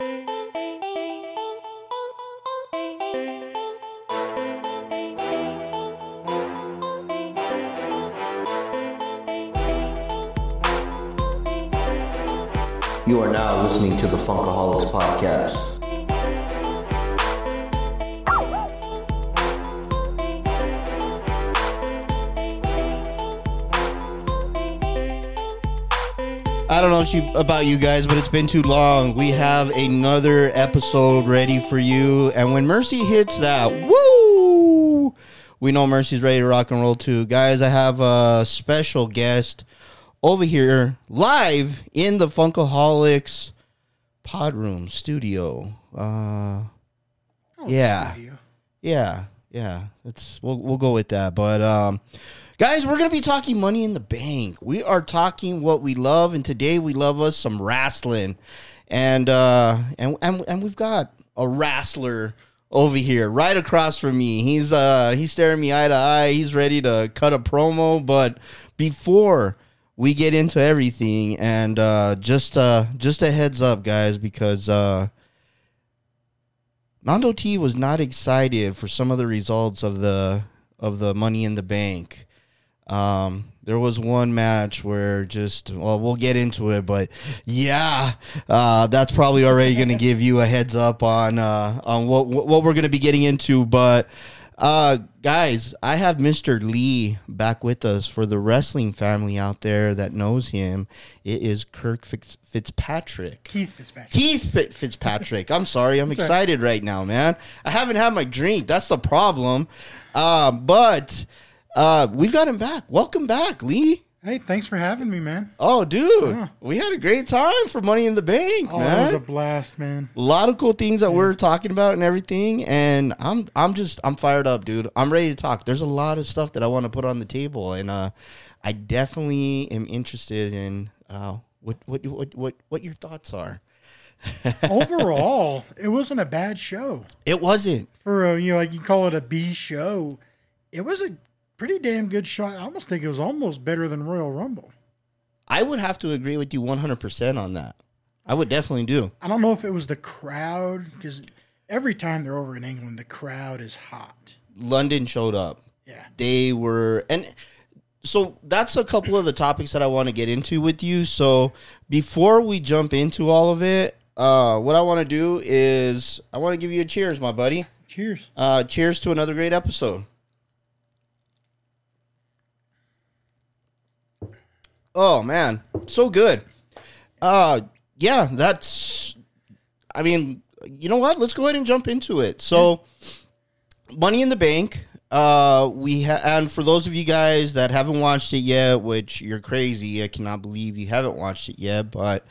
You are now listening to the Funkaholiks Podcast. I don't know if you, about you guys, but it's been too long. We have another episode ready for you, and when Mercy hits that, woo, we know Mercy's ready to rock and roll too, guys. I have a special guest over here live in the Funkaholiks pod room studio. Uh, yeah, yeah, yeah. It's we'll we'll go with that. But um, guys, we're gonna be talking money in the bank. We are talking what we love, and today we love us some wrestling, and uh, and and and we've got a wrestler over here right across from me. He's uh he's staring me eye to eye. He's ready to cut a promo, but before we get into everything and uh just uh just a heads up guys because uh Nando T was not excited for some of the results of the of the Money in the Bank. Um, there was one match where just well, we'll get into it, but yeah, uh, that's probably already going to give you a heads up on uh, on what what we're going to be getting into. But uh, guys, I have Mr. Lee back with us for the wrestling family out there that knows him. It is Kirk Fitz- Fitzpatrick. Keith Fitzpatrick. Keith Fit- Fitzpatrick. I'm sorry. I'm That's excited right now, man. I haven't had my drink. That's the problem. Uh, but uh, we've got him back. Welcome back, Lee. Hey, thanks for having me, man. Oh, dude. Yeah. We had a great time for Money in the Bank, Oh, man. that was a blast, man. a lot of cool things that we're talking about and everything and i'm i'm just i'm fired up dude i'm ready to talk there's a lot of stuff that i want to put on the table and uh i definitely am interested in uh what what what what, what your thoughts are Overall, it wasn't a bad show it wasn't for a, you know like you call it a B show. It was a pretty damn good shot. I almost think it was almost better than Royal Rumble. i would have to agree with you 100% on that i would definitely do I don't know if it was the crowd because every time they're over in England, the crowd is hot. london showed up Yeah. they were and so that's a couple of the topics that I want to get into with you. So before we jump into all of it, uh, what I want to do is I want to give you a cheers, my buddy. Cheers. Uh, cheers to another great episode. Oh man, so good. Uh, yeah, that's. I mean, you know what? Let's go ahead and jump into it. So, Money in the Bank. Uh, we ha- and for those of you guys that haven't watched it yet, which you're crazy, I cannot believe you haven't watched it yet. But,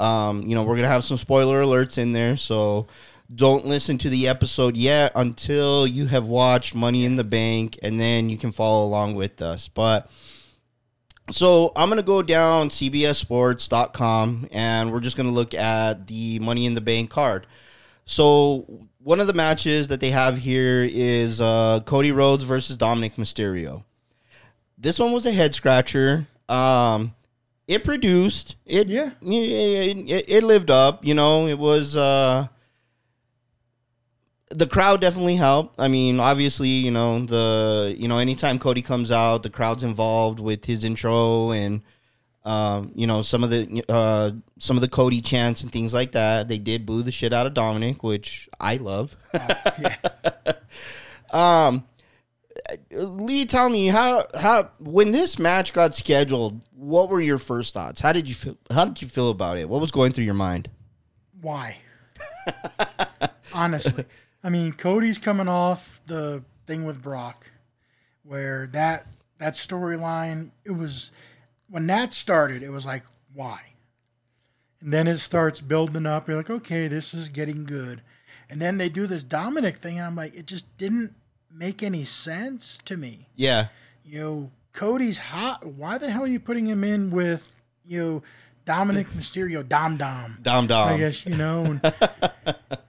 um, you know, we're gonna have some spoiler alerts in there, so don't listen to the episode yet until you have watched Money in the Bank, and then you can follow along with us. But so I'm gonna go down CBSSports.com, and we're just gonna look at the Money in the Bank card. So one of the matches that they have here is uh, Cody Rhodes versus Dominic Mysterio. This one was a head scratcher. Um, it produced it. Yeah. it, it, it lived up. You know, it was. Uh, the crowd definitely helped. I mean, obviously, you know the you know anytime Cody comes out, the crowd's involved with his intro and um, you know some of the uh, some of the Cody chants and things like that. They did boo the shit out of Dominic, which I love. yeah. Um, Lee, tell me how how when this match got scheduled, what were your first thoughts? How did you feel? How did you feel about it? What was going through your mind? Why? Honestly, I mean, Cody's coming off the thing with Brock, where that that storyline it was when that started, it was like why, and then it starts building up. You're like, okay, this is getting good, and then they do this Dominic thing, and I'm like, it just didn't make any sense to me. Yeah, You know, Cody's hot. Why the hell are you putting him in with you know Dominic Mysterio, Dom Dom? Dom Dom. I guess you know. and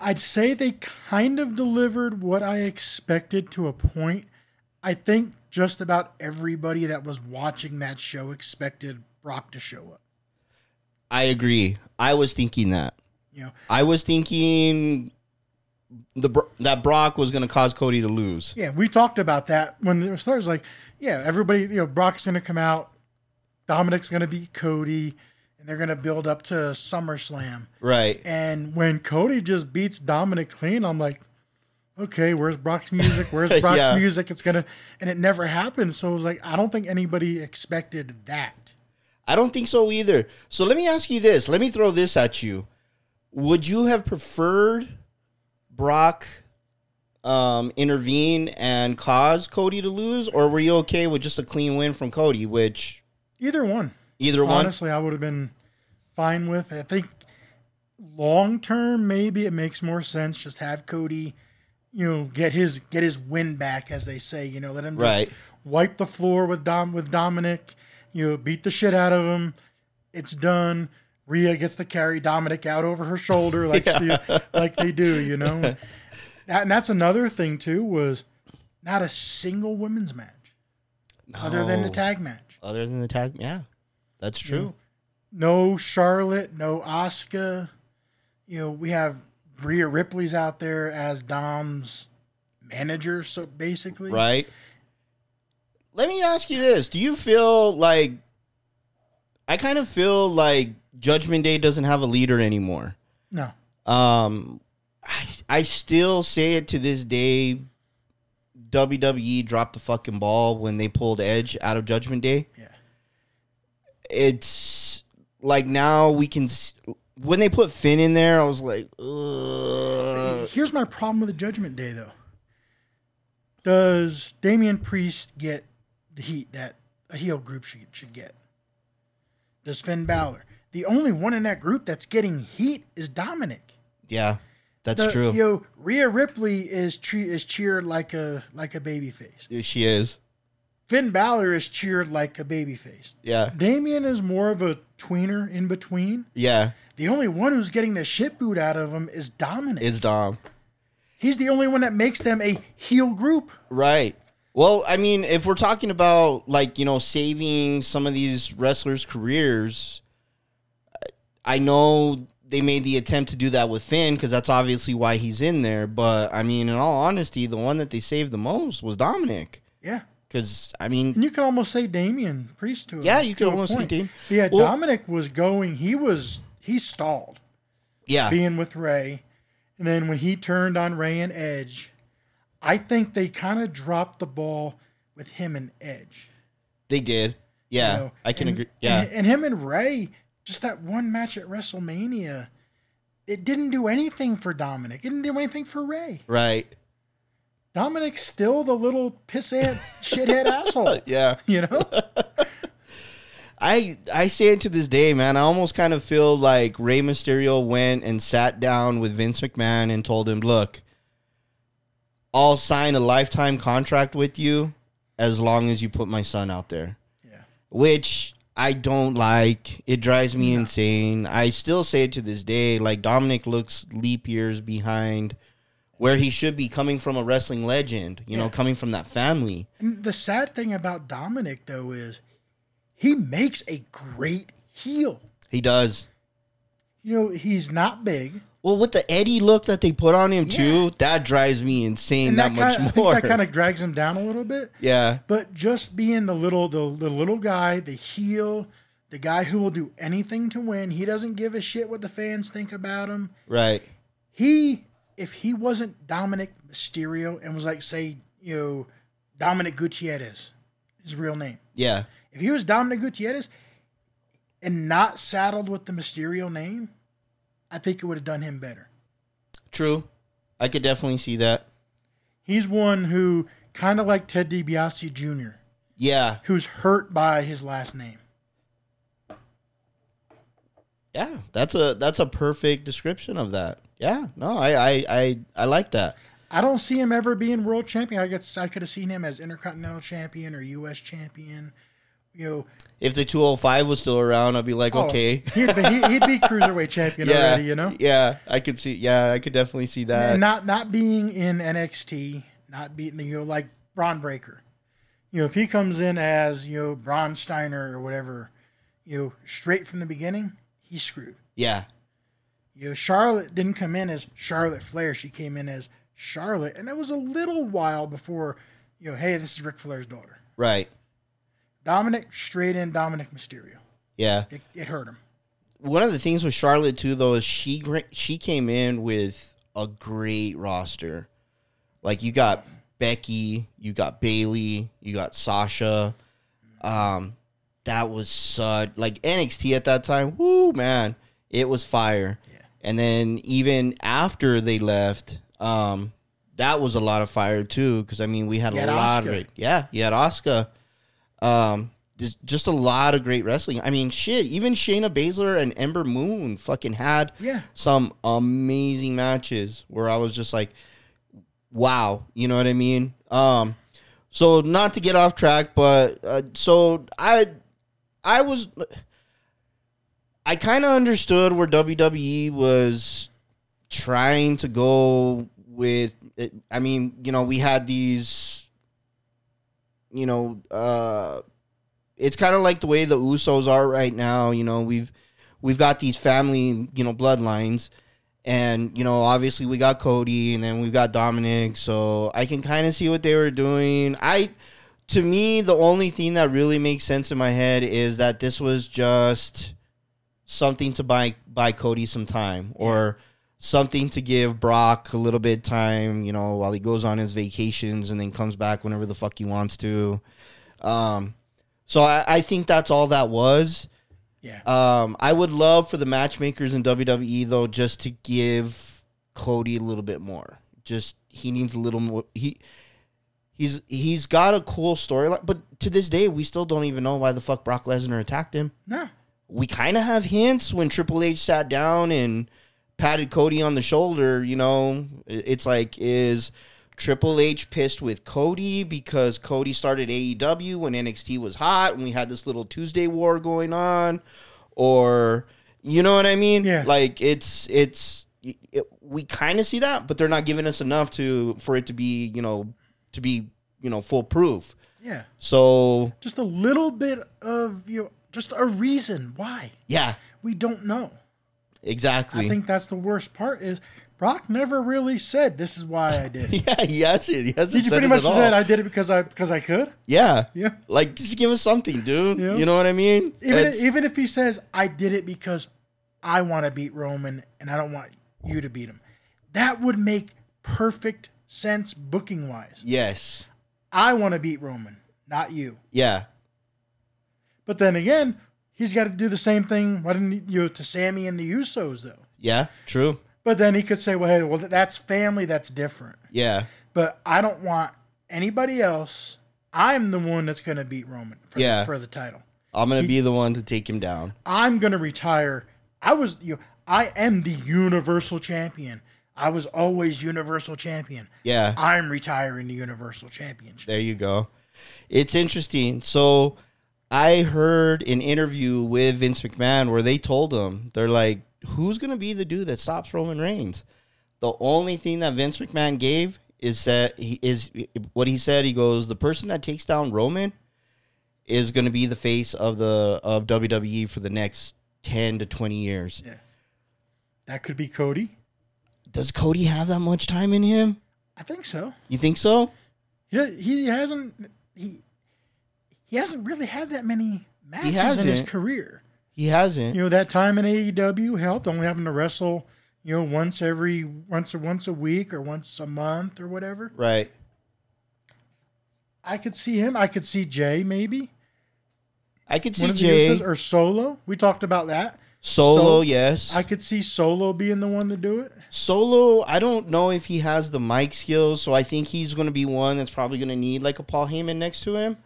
I'd say they kind of delivered what I expected to a point. I think just about everybody that was watching that show expected Brock to show up. I agree. I was thinking that. You know, I was thinking the that Brock was going to cause Cody to lose. yeah, we talked about that when it started. Like, yeah, everybody, you know, Brock's going to come out, Dominic's going to beat Cody, and they're going to build up to SummerSlam. Right. And when Cody just beats Dominic clean, I'm like, okay, where's Brock's music? Where's Brock's Yeah. music? It's gonna, and it never happened. So it was like, I don't think anybody expected that. I don't think so either. So let me ask you this. Let me throw this at you. Would you have preferred Brock um, intervene and cause Cody to lose, or were you okay with just a clean win from Cody? Which Either one. Either one, Honestly, I would have been fine with. I think long term, maybe it makes more sense just have Cody, you know, get his get his win back, as they say. You know, let him just Right. wipe the floor with Dom with Dominic. You know, beat the shit out of him. It's done. Rhea gets to carry Dominic out over her shoulder like she, like they do. You know, that, and that's another thing too was not a single women's match other than the tag match. other than the tag. Yeah, that's true. no Charlotte, no Asuka. You know, we have Rhea Ripley's out there as Dom's manager, so basically. Right. Let me ask you this: Do you feel like I kind of feel like Judgment Day doesn't have a leader anymore? No. Um, I, I still say it to this day. WWE dropped the fucking ball when they pulled Edge out of Judgment Day. Yeah. It's like now we can. When they put Finn in there, I was like, Ugh. Here's my problem with the Judgment Day, though. Does Damian Priest get the heat that a heel group should, should get? Does Finn Balor? The only one in that group that's getting heat is Dominic. yeah, that's The- true. Yo, Rhea Ripley is tre- is cheered like a like a baby face. she is. Finn Balor is cheered like a baby face. Yeah, Damian is more of a tweener in between. yeah. The only one who's getting the shit boot out of him is Dominic. Is Dom. He's the only one that makes them a heel group. Right. Well, I mean, if we're talking about like you know saving some of these wrestlers' careers, I know they made the attempt to do that with Finn because that's obviously why he's in there. But I mean, in all honesty, the one that they saved the most was Dominic. Yeah. Because I mean, And you could almost say Damian Priest to a- Yeah, you could almost say. Yeah, Well- Dominic was going, he was, he stalled yeah, being with Rey. And then when he turned on Rey and Edge, I think they kind of dropped the ball with him and Edge. they did. Yeah, you know? I can And- agree. Yeah, And, and him and Rey, just that one match at WrestleMania, it didn't do anything for Dominic. It didn't do anything for Rey. right. Dominic's still the little pissant shithead asshole. Yeah. You know? I I say it to this day, man. I almost kind of feel like Rey Mysterio went and sat down with Vince McMahon and told him, "Look, I'll sign a lifetime contract with you as long as you put my son out there." Yeah. Which I don't like. It drives me insane. I still say it to this day. Like Dominic looks leap years behind where he should be coming from a wrestling legend. You know, coming from that family. And the sad thing about Dominic, though, is he makes a great heel. He does. You know, he's not big. Well, with the Eddie look that they put on him Yeah. too, that drives me insane that, that, much kind of, I more. think that kind of drags him down a little bit. yeah, But just being the little the, the little guy, the heel, the guy who will do anything to win. He doesn't give a shit what the fans think about him. right. He if he wasn't Dominic Mysterio and was like say, you know, Dominic Gutierrez, his real name. Yeah, If he was Dominic Gutierrez and not saddled with the Mysterio name, I think it would have done him better. true. I could definitely see that. He's one who kind of like Ted DiBiase Jr., Yeah, who's hurt by his last name. yeah. That's a that's a perfect description of that. Yeah, no, I I I, I like that. I don't see him ever being world champion. I guess I could have seen him as intercontinental champion or U.S. champion. You know, If the 205 was still around, I'd be like, oh, okay. he'd be, he- he'd be cruiserweight champion yeah, already. You know, Yeah, I could see. Yeah, I could definitely see that. and not not being in NXT, not being you know like Bron Breakker. You know, if he comes in as you know Bron Steiner or whatever, you know, straight from the beginning, he's screwed. yeah, You know, Charlotte didn't come in as Charlotte Flair. She came in as Charlotte, and it was a little while before, you know, hey, this is Ric Flair's daughter. Right. Dominic straight in Dominic Mysterio. Yeah. It, it hurt him. One of the things with Charlotte too, though, is she she came in with a great roster. Like you got Becky, you got Bayley, you got Sasha. Um, that was such like NXT at that time. Woo man, it was fire. And then even after they left, um, that was a lot of fire too. Because I mean, we had You a had lot of Asuka. it. Yeah, you had Asuka. Um, just, just a lot of great wrestling. I mean, shit. Even Shayna Baszler and Ember Moon fucking had Yeah. some amazing matches where I was just like, wow, you know what I mean? Um, so not to get off track, but uh, so I, I was, I kind of understood where WWE was trying to go with. It. I mean, you know, we had these, you know, uh, it's kind of like the way the Usos are right now. You know, we've we've got these family, you know, bloodlines. And, you know, obviously we got Cody and then we've got Dominic. So I can kind of see what they were doing. I, to me, the only thing that really makes sense in my head is that this was just something to buy, buy Cody some time or something to give Brock a little bit of time, you know, while he goes on his vacations and then comes back whenever the fuck he wants to. Um, so I, I think that's all that was. Yeah. Um, I would love for the matchmakers in WWE though, just to give Cody a little bit more. Just he needs a little more. He he's he's got a cool storyline, but to this day, we still don't even know why the fuck Brock Lesnar attacked him. no. We kind of have hints when Triple H sat down and patted Cody on the shoulder. You know, it's like is. Triple H pissed with Cody because Cody started AEW when NXT was hot and we had this little Tuesday war going on or you know what I mean? Yeah. Like it's it's it, we kind of see that, but they're not giving us enough to for it to be, you know, to be, you know, foolproof. Yeah. So, Just a little bit of you know, just a reason why. yeah, We don't know. exactly. I think that's the worst part is Brock never really said this is why I did it. yeah, he hasn't. He hasn't He said pretty it much at all. said I did it because I because I could. yeah. Yeah. Like just give us something, dude. Yeah. You know what I mean? Even even if he says I did it because I want to beat Roman and I don't want you to beat him, that would make perfect sense booking wise. yes. I want to beat Roman, not you. Yeah. But then again, he's got to do the same thing. Why didn't he, you know, to Sami and the Usos though? Yeah. True. But then he could say, well, hey, well that's family, that's different. Yeah. But I don't want anybody else. I'm the one that's going to beat Roman for, Yeah. the, for the title. I'm gonna be the one to take him down. I'm going to retire. I was you. Know, I am the Universal Champion. I was always Universal Champion. Yeah. I'm retiring the Universal Championship. There you go. It's interesting. So I heard an interview with Vince McMahon where they told him, they're like, who's going to be the dude that stops Roman Reigns? The only thing that Vince McMahon gave is that he is what he said. He goes, the person that takes down Roman is going to be the face of the of WWE for the next 10 to 20 years. That could be Cody. Does Cody have that much time in him? I think so. You think so? He, he hasn't he he hasn't really had that many matches in his career. He hasn't. You know that time in AEW helped only having to wrestle, you know, once every once or once a week or once a month or whatever. Right. I could see him. I could see Jay maybe I could see one of the Jay or Solo. We talked about that. solo. So- yes. I could see Solo being the one to do it. Solo, I don't know if he has the mic skills, so I think he's going to be one that's probably going to need like a Paul Heyman next to him,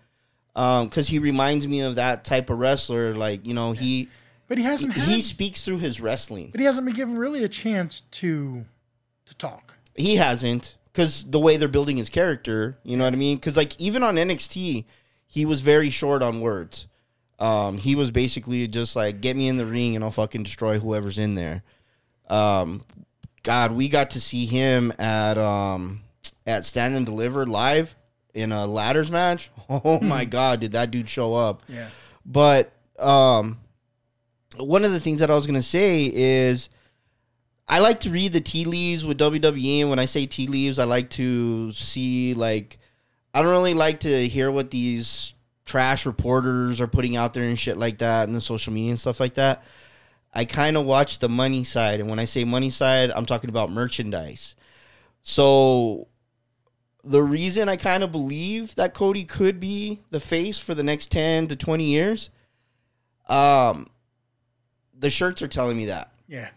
because he reminds me of that type of wrestler. Like you know, he But he hasn't had. he speaks through his wrestling. but he hasn't been given really a chance to to talk. He hasn't, because the way they're building his character, you know what I mean? Because like even on NXT, he was very short on words. Um, he was basically just like, "Get me in the ring, and I'll fucking destroy whoever's in there." Um, God, we got to see him at um at Stand and Deliver live in a ladders match. Oh my God, did that dude show up? Yeah. But um, one of the things that I was gonna say is, I like to read the tea leaves with WWE, and when I say tea leaves, I like to see like I don't really like to hear what these trash reporters are putting out there and shit like that, and the social media and stuff like that. I kind of watch the money side, and when I say money side, I'm talking about merchandise. So the reason I kind of believe that Cody could be the face for the next 10 to 20 years, um, the shirts are telling me that. Yeah.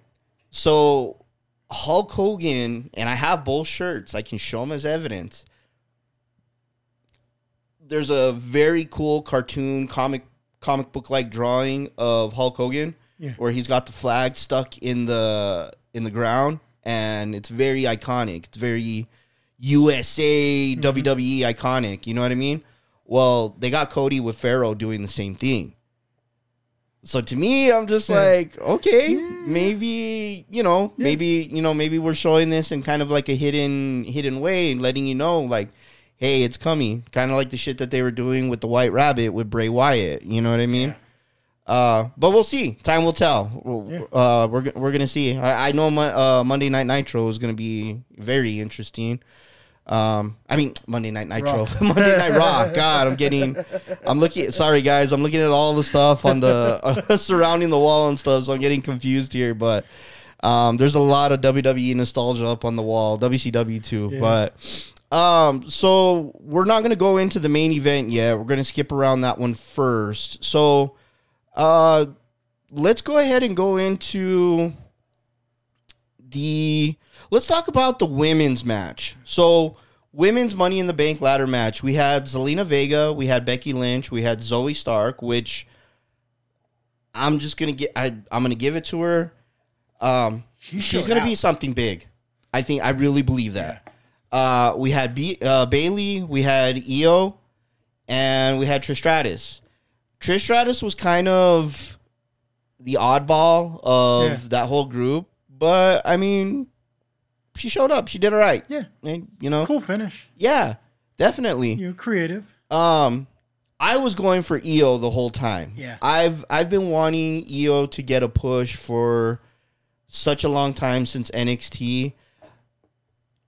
So Hulk Hogan, and I have both shirts. I can show them as evidence. There's a very cool cartoon comic comic book like drawing of Hulk Hogan, Yeah. where he's got the flag stuck in the in the ground, and it's very iconic. It's very USA WWE iconic. You know what I mean? Well, they got Cody with Pharaoh doing the same thing. So to me, I'm just Yeah. like, okay, maybe you know, maybe you know, maybe we're showing this in kind of like a hidden hidden way and letting you know, like, hey, it's coming. Kind of like the shit that they were doing with the White Rabbit with Bray Wyatt. You know what I mean? Uh, but we'll see. Time will tell. We'll- Uh, we're we're gonna see. I, I know Mon- uh, Monday Night Nitro is gonna be very interesting. Um, I mean Monday Night Nitro, Monday Night Raw. God, I'm getting, I'm looking. Sorry guys, I'm looking at all the stuff on the uh, surrounding the wall and stuff, so I'm getting confused here. But um, there's a lot of WWE nostalgia up on the wall, WCW too. But um, so we're not gonna go into the main event yet. We're gonna skip around that one first. So, uh, let's go ahead and go into the let's talk about the women's match. So, women's Money in the Bank ladder match. We had Zelina Vega, we had Becky Lynch, we had Zoey Stark, which I'm just gonna get. I I'm gonna give it to her. Um, She she's gonna out. be something big. I think I really believe that. Uh, we had B, uh, Bayley, we had Io, and we had Trish Stratus. Trish Stratus was kind of the oddball of Yeah. that whole group, but I mean, she showed up. She did all right. Yeah. And, you know, Cool finish. yeah, definitely. You're creative. Um, I was going for Io the whole time. Yeah. I've I've been wanting Io to get a push for such a long time since NXT.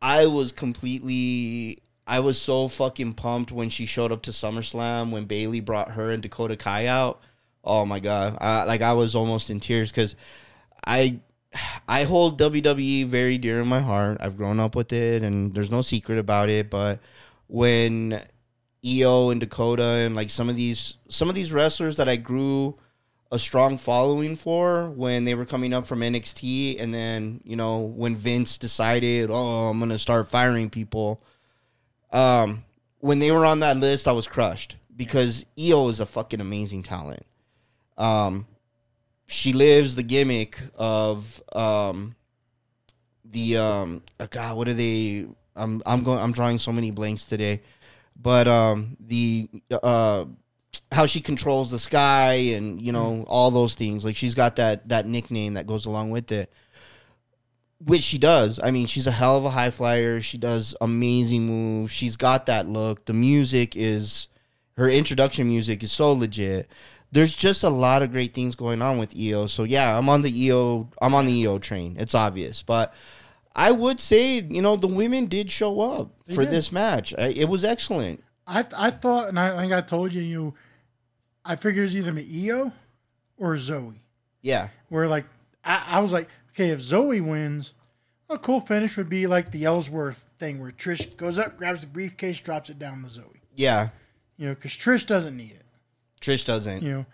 I was completely I was so fucking pumped when she showed up to SummerSlam when Bayley brought her and Dakota Kai out. Oh my god. I, like I was almost in tears cuz I I hold WWE very dear in my heart. I've grown up with it and there's no secret about it, but when Io and Dakota and like some of these some of these wrestlers that I grew a strong following for when they were coming up from NXT and then, you know, when Vince decided, "Oh, I'm to start firing people." Um when they were on that list, I was crushed because Io is a fucking amazing talent. Um she lives the gimmick of um the um uh, god what are they i'm i'm going i'm drawing so many blanks today but um the uh how she controls the sky and you know all those things. Like she's got that that nickname that goes along with it which she does. I mean she's a hell of a high flyer. She does amazing moves. She's got that look. The music is her introduction music is so legit there's just a lot of great things going on with Io. So yeah, I'm on the Io. I'm on the Io train. It's obvious, but I would say you know the women did show up for did. this match. I, it was excellent. I I thought, and I think I told you, you, I figured it was either be Io or Zoey. Yeah, Where like I, I was like, okay, if Zoey wins, a cool finish would be like the Ellsworth thing, where Trish goes up, grabs the briefcase, drops it down to Zoey. yeah. You know, because Trish doesn't need it. Trish doesn't. You know,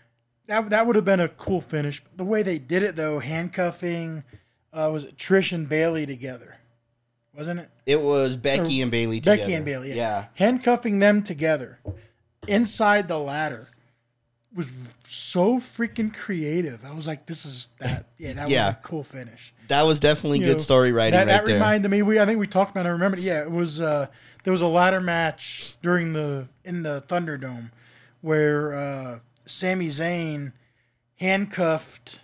that that would have been a cool finish. The way they did it though, handcuffing, uh, was it Trish and Bayley together, wasn't it? It was Becky and Bayley. Becky together. and Bayley, yeah. yeah. handcuffing them together inside the ladder was so freaking creative. I was like, this is that. Yeah, that Yeah. was a cool finish. That was definitely You good know, story writing That, right that reminded me. We I think we talked about. it. I remember. Yeah, it was. Uh, there was a ladder match during the in the Thunderdome where uh, Sami Zayn handcuffed.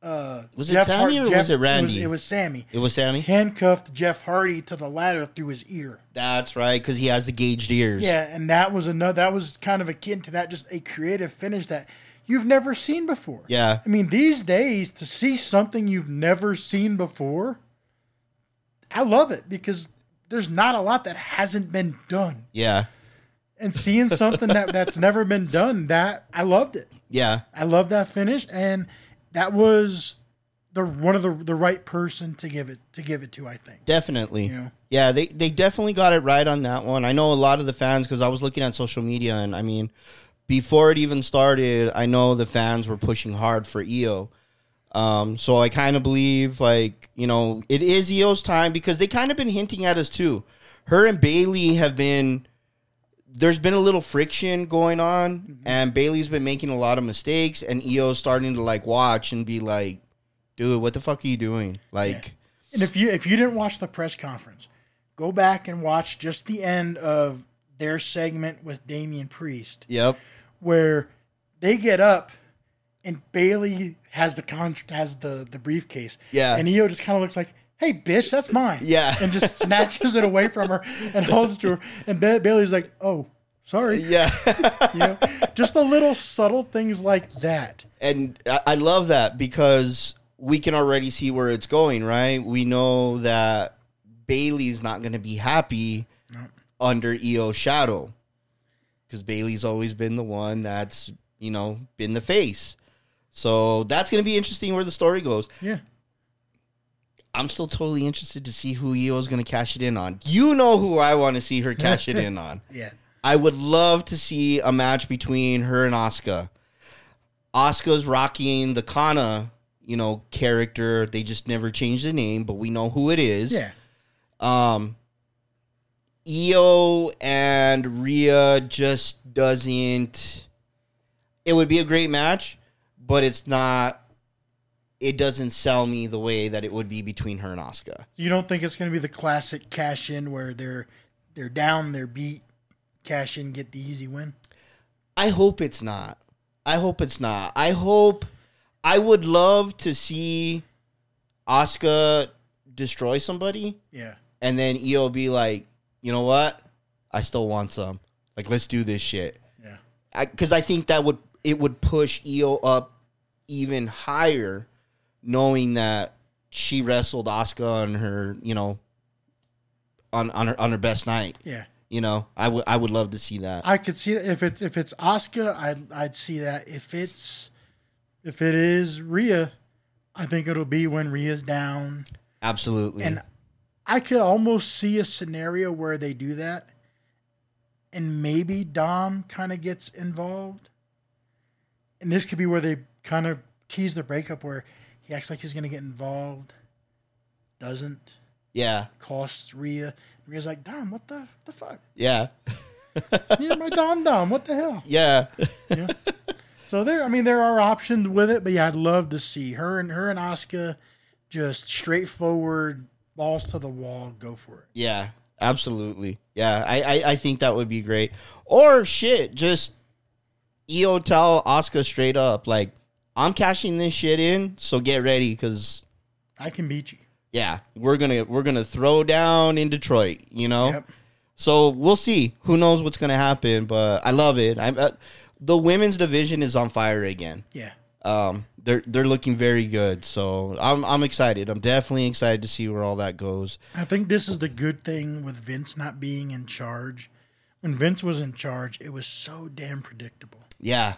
Uh, Was it Sami or was it Randy? It was, Sami. it was Sami. Handcuffed Jeff Hardy to the ladder through his ear. That's right, because he has the gauged ears. Yeah, and that was another. That was kind of akin to that, just a creative finish that you've never seen before. Yeah. I mean, these days to see something you've never seen before, I love it because there's not a lot that hasn't been done. Yeah. And seeing something that, that's never been done, that I loved it. Yeah. I love that finish, and that was the one of the the right person to give it to give it to. I think. Definitely. Yeah. Yeah, they, they definitely got it right on that one. I know a lot of the fans because I was looking at social media and I mean, before it even started, I know the fans were pushing hard for Io. Um, so I kind of believe like you know it is Io's time because they kind of been hinting at us too. Her and Bayley have been there's been a little friction going on, mm-hmm. and Bayley's been making a lot of mistakes, and Io's starting to like watch and be like, "Dude, what the fuck are you doing?" Like, And if you if you didn't watch the press conference, go back and watch just the end of their segment with Damian Priest, yep, where they get up and Bayley has the con- has the the briefcase. Yeah. And Io just kind of looks like, "Hey, bitch, that's mine." Yeah. And just snatches it away from her and holds it to her. And ba- Bayley's like, "Oh, sorry." yeah. You know, just the little subtle things like that. and I I love that because we can already see where it's going, right? We know that Bayley's not going to be happy under Io's shadow because Bayley's always been the one that's, you know, been the face. So that's going to be interesting where the story goes. Yeah. I'm still totally interested to see who Io's going to cash it in on. You know who I want to see her cash it in on. Yeah. I would love to see a match between her and Asuka. Asuka's rocking the Kana, you know, character. They just never changed the name, but we know who it is. Yeah. Um Io and Rhea just doesn't it would be a great match, but it's not it doesn't sell me the way that it would be between her and Asuka. You don't think it's going to be the classic cash in where they're they're down, they're beat, cash in, get the easy win? I hope it's not. I hope it's not. I hope I would love to see Asuka destroy somebody Yeah. and then Io be like, you know what? I still want some. Like, let's do this shit. Yeah. Because I, think that would it would push Io up even higher, knowing that she wrestled Asuka on her, you know, on on her on her best night. Yeah. You know, I would I would love to see that. I could see that if it's if it's Asuka, I'd I'd see that. If it's if it is Rhea, I think it'll be when Rhea's down. Absolutely. And I could almost see a scenario where they do that, and maybe Dom kind of gets involved. And this could be where they kind of tease the breakup, where he acts like he's going to get involved, doesn't, yeah. costs Rhea. Rhea's like, Dom, what the the fuck? Yeah. You're my Dom Dom. What the hell? Yeah. yeah. So there, I mean, there are options with it, but yeah, I'd love to see her and her and Asuka just straightforward, balls to the wall, go for it. yeah. Absolutely. Yeah. I, I, I think that would be great. Or shit, just Io tell Asuka straight up, like, I'm cashing this shit in, so get ready because I can beat you. yeah, we're gonna we're gonna throw down in Detroit, you know. Yep. So we'll see. Who knows what's gonna happen? But I love it. I uh, the women's division is on fire again. Yeah. Um, they're they're looking very good. So I'm I'm excited. I'm definitely excited to see where all that goes. I think this is the good thing with Vince not being in charge. When Vince was in charge, it was so damn predictable. Yeah,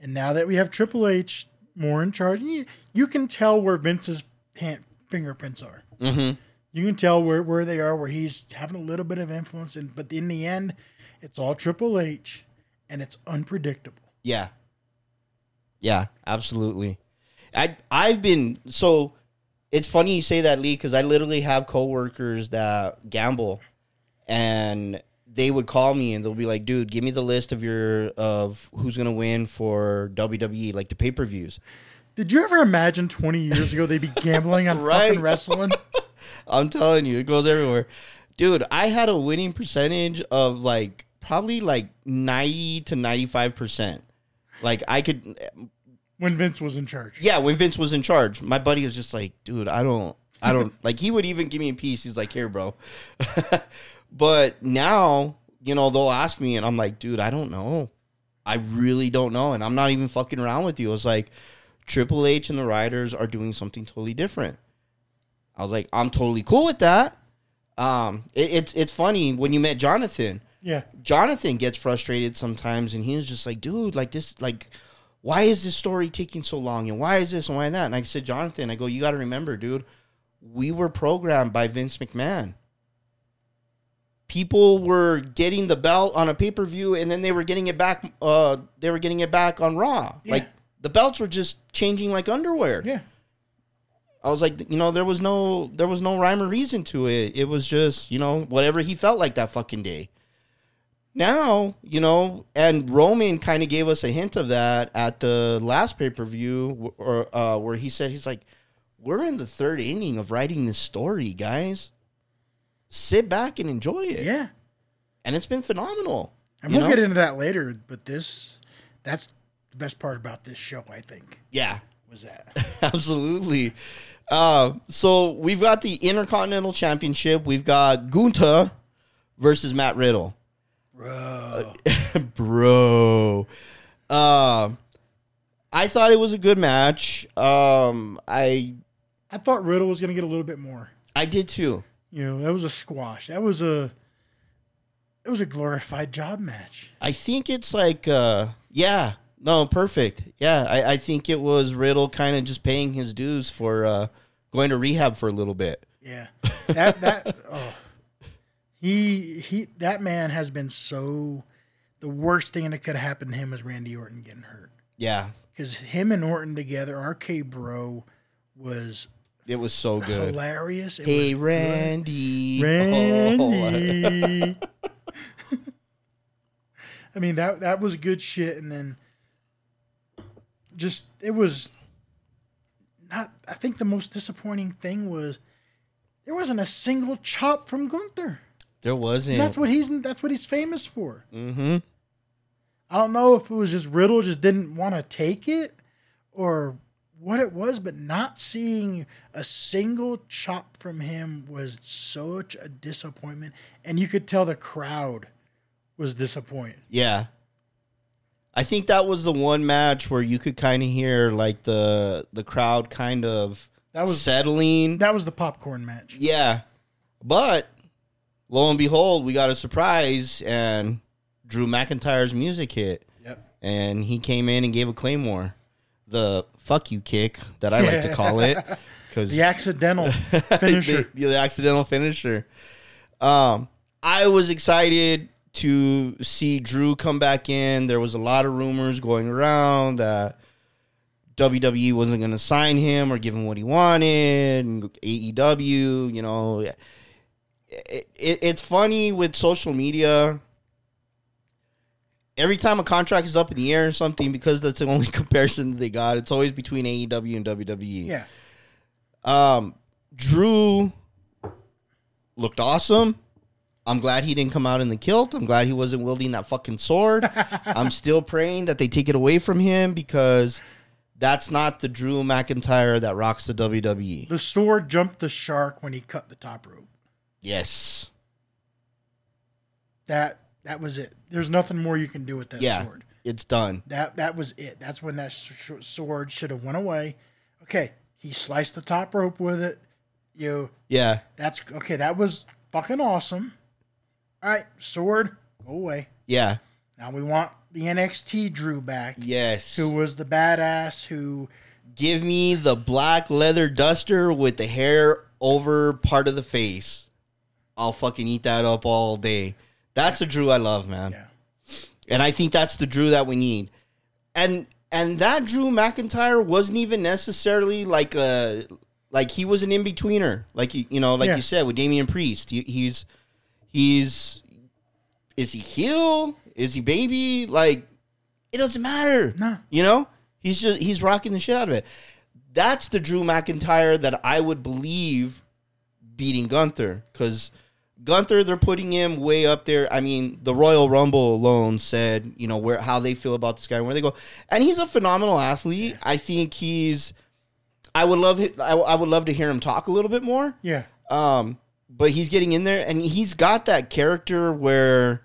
And now that we have Triple H more in charge, you, you can tell where Vince's hand, fingerprints are. Mm-hmm. You can tell where, where they are, where he's having a little bit of influence. And, but in the end, it's all Triple H, and it's unpredictable. yeah, yeah. Absolutely. I I've been so. It's funny you say that, Lee, because I literally have coworkers that gamble, and they would call me and they'll be like, "Dude, give me the list of your of who's gonna win for WWE, like the pay per views." Did you ever imagine 20 years ago they'd be gambling on Right. fucking wrestling? I'm telling you, it goes everywhere. Dude, I had a winning percentage of like probably like 90 to 95%. Like I could eh, When Vince was in charge. yeah, when Vince was in charge, my buddy was just like, dude, I don't I don't like he would even give me a piece. He's like, "Here, bro." But now, you know, they'll ask me and I'm like, "Dude, I don't know." I really don't know, and I'm not even fucking around with you. It's like Triple H and the Riders are doing something totally different. I was like, I'm totally cool with that. Um, it, it's it's funny when you met Jonathan. Yeah. Jonathan gets frustrated sometimes, and he's just like, dude, like this, like, why is this story taking so long, and why is this and why that? And I said, Jonathan, I go, you got to remember, dude, we were programmed by Vince McMahon. People were getting the belt on a pay per view, and then they were getting it back. Uh, they were getting it back on Raw. Yeah. Like the belts were just changing like underwear. Yeah. I was like, you know, there was no there was no rhyme or reason to it. It was just, you know, whatever he felt like that fucking day. Now, you know, and Roman kind of gave us a hint of that at the last pay per view, or uh, where he said he's like, "We're in the third inning of writing this story, guys. Sit back and enjoy it." Yeah. and it's been phenomenal. And we'll know? get into that later, but this that's the best part about this show, I think, yeah, was that. Absolutely. Uh, so we've got the Intercontinental Championship. We've got Gunther versus Matt Riddle. Bro. Bro. Um, I thought it was a good match. Um, I I thought Riddle was gonna get a little bit more. I did too. You know, that was a squash. That was a it was a glorified job match. I think it's like uh yeah, no, perfect. Yeah, I, I think it was Riddle kind of just paying his dues for uh going to rehab for a little bit. Yeah. That that oh. He he that man has been so the worst thing that could have happened to him was Randy Orton getting hurt. Yeah. Because him and Orton together, RK Bro was It was so good. hilarious. It Hey was. Randy. Oh, Randy. I mean that that was good shit, and then just it was not. I think the most disappointing thing was there wasn't a single chop from Gunther. there wasn't. That's what he's that's what he's famous for. mm-hmm. I don't know if it was just Riddle just didn't want to take it or what it was, but not seeing a single chop from him was such a disappointment. And you could tell the crowd was disappointed. Yeah. I think that was the one match where you could kind of hear like the the crowd kind of That was settling. that was the popcorn match. Yeah. But lo and behold, we got a surprise and Drew McIntyre's music hit Yep. and he came in and gave a claymore. The fuck you kick that I like to call it cuz The accidental finisher. the, the accidental finisher. Um, I was excited to see Drew come back in. There was a lot of rumors going around that WWE wasn't going to sign him or give him what he wanted. And AEW, you know, it, it, it's funny with social media. Every time a contract is up in the air or something, because that's the only comparison that they got, it's always between AEW and WWE. yeah. Um, Drew looked awesome. I'm glad he didn't come out in the kilt. I'm glad he wasn't wielding that fucking sword. I'm still praying that they take it away from him because that's not the Drew McIntyre that rocks the. WWE. The sword jumped the shark when he cut the top rope. Yes. That that was it. There's nothing more you can do with that Yeah. sword. It's done. That that was it. That's when that sh- sword should have went away. Okay, he sliced the top rope with it. You Yeah. that's okay. That was fucking awesome. All right, sword, go away. Yeah. Now we want the NXT Drew back, Yes. who was the badass who Give me the black leather duster with the hair over part of the face. I'll fucking eat that up all day. That's the Drew I love, man. yeah And I think that's the Drew that we need. And and that Drew McIntyre wasn't even necessarily like a like he was an in betweener. Like you you know, like Yeah. you said with Damian Priest. He, he's he's is he heel? Is he baby? Like it doesn't matter. No. You know? He's just he's rocking the shit out of it. That's the Drew McIntyre that I would believe beating Gunther because Gunther they're putting him way up there. I mean, the Royal Rumble alone said you know where how they feel about this guy, where they go, and he's a phenomenal athlete. I think he's. I would love it. I, I would love to hear him talk a little bit more. yeah Um, but he's getting in there, and he's got that character where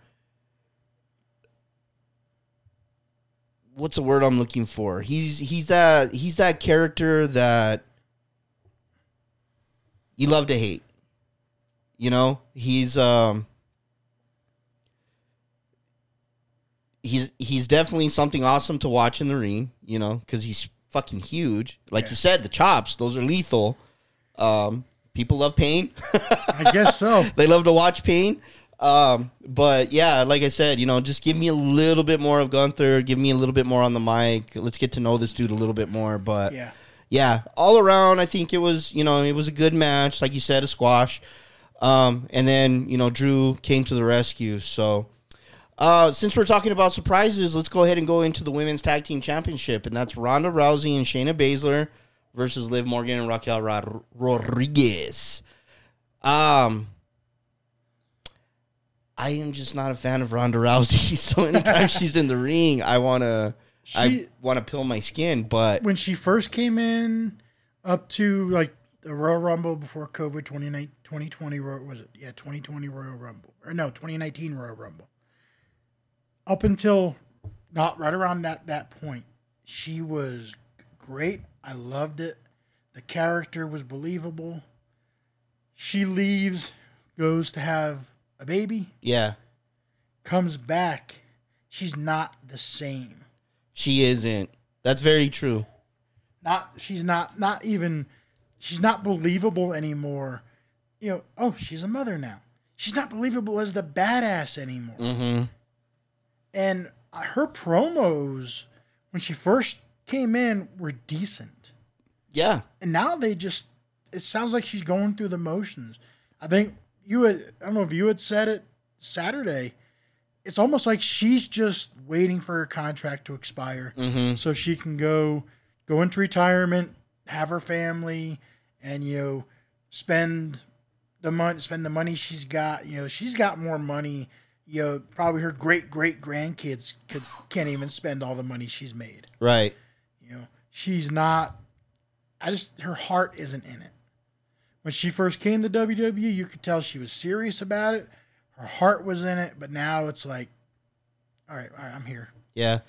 what's the word I'm looking for? He's he's that he's that character that you love to hate. You know, he's um he's he's definitely something awesome to watch in the ring, you know, because he's fucking huge. Like you said, the chops, those are lethal. Um, people love pain. I guess so. they love to watch pain. Um, but yeah, like I said, you know, just give me a little bit more of Gunther. Give me a little bit more on the mic. Let's get to know this dude a little bit more. But Yeah. yeah, all around, I think it was, you know, it was a good match. Like you said, a squash. Um, and then, you know, Drew came to the rescue. So, uh, since we're talking about surprises, let's go ahead and go into the women's tag team championship. And that's Ronda Rousey and Shayna Baszler versus Liv Morgan and Raquel Rod- Rodriguez. Um, I am just not a fan of Ronda Rousey. So anytime she's in the ring, I wanna, I want to peel my skin. But When she first came in, up to like the Royal Rumble before COVID 2019 2020 Ro- was it? Yeah, 2020 Royal Rumble or no 2019 Royal Rumble. Up until not right around that that point, she was great. I loved it. The character was believable. She leaves, goes to have a baby, yeah, comes back. She's not the same. she isn't. That's very true. not she's not not even she's not believable anymore. You know oh she's a mother now. She's not believable as the badass anymore. Mm-hmm. and her promos when she first came in were decent. Yeah, and now they just it sounds like she's going through the motions. I think you had i don't know if you had said it saturday it's almost like she's just waiting for her contract to expire mm-hmm. so she can go go into retirement, have her family, and you know spend the money spend the money she's got. You know she's got more money. You know probably her great great grandkids could can't even spend all the money she's made. right. You know she's not. I just her heart isn't in it. When she first came to WWE, you could tell she was serious about it. Her heart was in it, but now it's like, all right, all right I'm here. Yeah.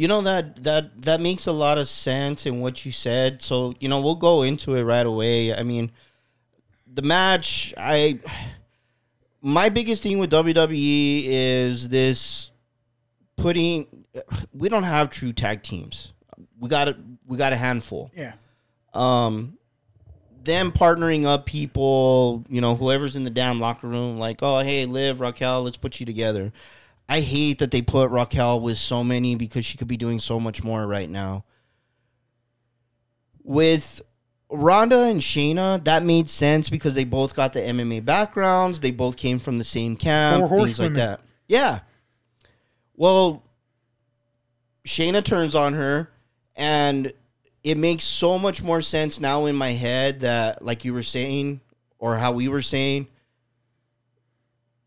You know that that that makes a lot of sense in what you said. So, you know, we'll go into it right away. I mean, the match I my biggest thing with WWE is this putting we don't have true tag teams. We got a, we got a handful. Yeah. um them partnering up people, you know, whoever's in the damn locker room, like, oh hey, Liv, Raquel, let's put you together. I hate that they put Raquel with so many because she could be doing so much more right now. With Ronda and Shayna, that made sense because they both got the MMA backgrounds. They both came from the same camp, things like that. Yeah. Well, Shayna turns on her, and it makes so much more sense now in my head that, like you were saying, or how we were saying,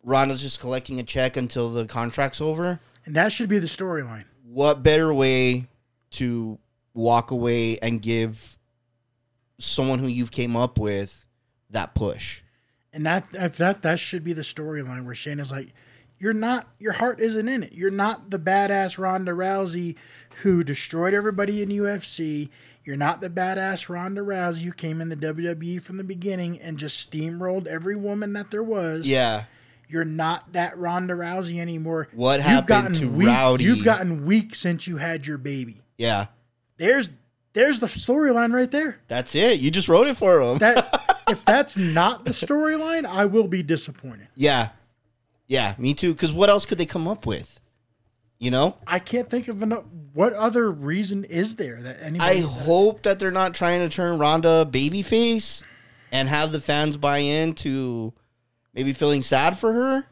Ronda's just collecting a check until the contract's over. And that should be the storyline. What better way to walk away and give someone who you've came up with that push? And that if that that should be the storyline where Shane is like, you're not your heart isn't in it. You're not the badass Ronda Rousey who destroyed everybody in UFC. You're not the badass Ronda Rousey who came in the WWE from the beginning and just steamrolled every woman that there was. Yeah. You're not that Ronda Rousey anymore. What happened to weak, Rowdy? You've gotten weak since you had your baby. Yeah. There's there's the storyline right there. That's it. You just wrote it for him. That if that's not the storyline, I will be disappointed. yeah. Yeah, me too. Because what else could they come up with? You know? I can't think of enough. What other reason is there that I anybody? hope that they're not trying to turn Ronda babyface and have the fans buy into maybe feeling sad for her.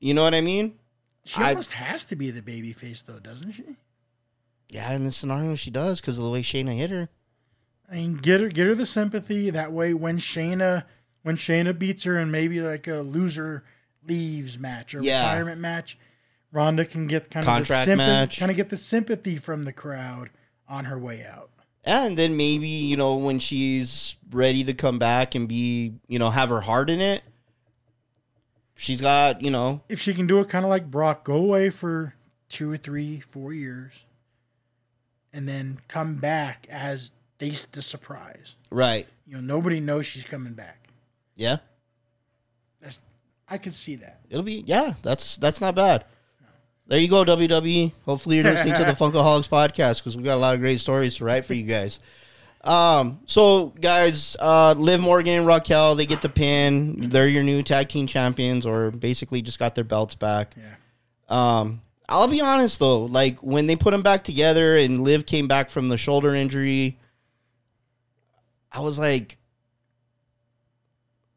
You know what I mean? she I- almost has to be the baby face, though, doesn't she? Yeah, in this scenario, she does because of the way Shayna hit her. I mean, get her, get her the sympathy. That way, when Shayna, when Shayna beats her, and maybe like a loser leaves match or Yeah. retirement match, Ronda can get kind Contract of the match. kind of get the sympathy from the crowd on her way out. And then maybe, you know, when she's ready to come back and be, you know, have her heart in it, she's got, you know, If she can do it, kind of like Brock, go away for two or three, four years, and then come back as they the surprise. Right. You know, nobody knows she's coming back. Yeah. That's I can see that. It'll be yeah. That's that's not bad. There you go, WWE. Hopefully you're listening to the Funkaholiks podcast because we got a lot of great stories to write for you guys. Um, so guys, uh, Liv Morgan and Raquel, they get the pin. They're your new tag team champions, or basically just got their belts back. Yeah. Um, I'll be honest though, like when they put them back together and Liv came back from the shoulder injury, I was like,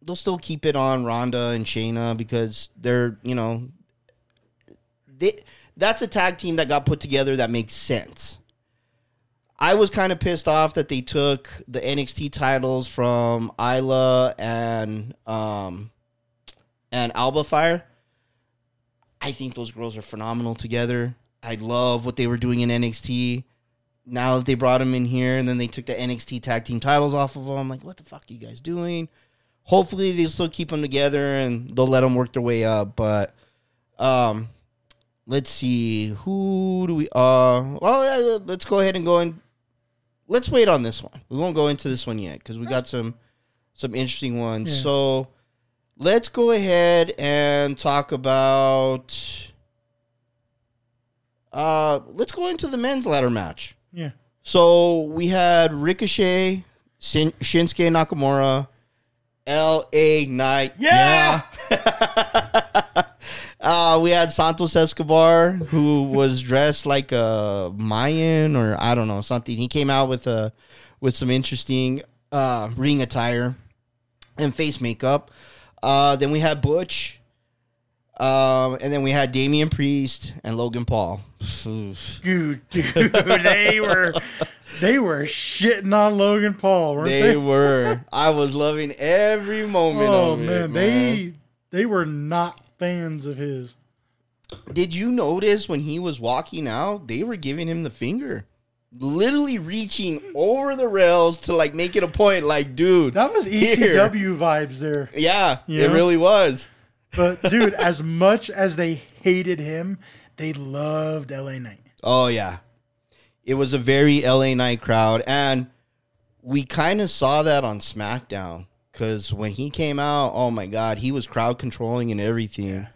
they'll still keep it on Ronda and Shayna because they're, you know, they that's a tag team that got put together that makes sense. I was kind of pissed off that they took the NXT titles from Isla and um and Alba Fyre. I think those girls are phenomenal together. I love what they were doing in NXT. Now that they brought them in here and then they took the NXT tag team titles off of them, I'm like, what the fuck are you guys doing? Hopefully they still keep them together and they'll let them work their way up. But um, let's see, who do we? Uh, well, yeah, let's go ahead and go and let's wait on this one. We won't go into this one yet because we got some some interesting ones. Yeah. So let's go ahead and talk about. Uh, let's go into the men's ladder match. Yeah. So we had Ricochet, Shin- Shinsuke Nakamura, L.A. Knight. Yeah! uh, we had Santos Escobar, who was dressed like a Mayan or I don't know something. He came out with a with some interesting uh, ring attire and face makeup. Uh, then we had Butch. Um, and then we had Damian Priest and Logan Paul. Dude, dude, they were they were shitting on Logan Paul, weren't they? They were. I was loving every moment oh of it. man, they they were not fans of his. Did you notice when he was walking out, they were giving him the finger? Literally reaching over the rails to like make it a point, like, dude. That was here. ECW vibes there. Yeah, Yeah. it really was. But dude, as much as they hated him, they loved LA Knight. Oh yeah. It was a very LA Knight crowd. And we kind of saw that on SmackDown. Cause when he came out, oh my god, he was crowd controlling and everything.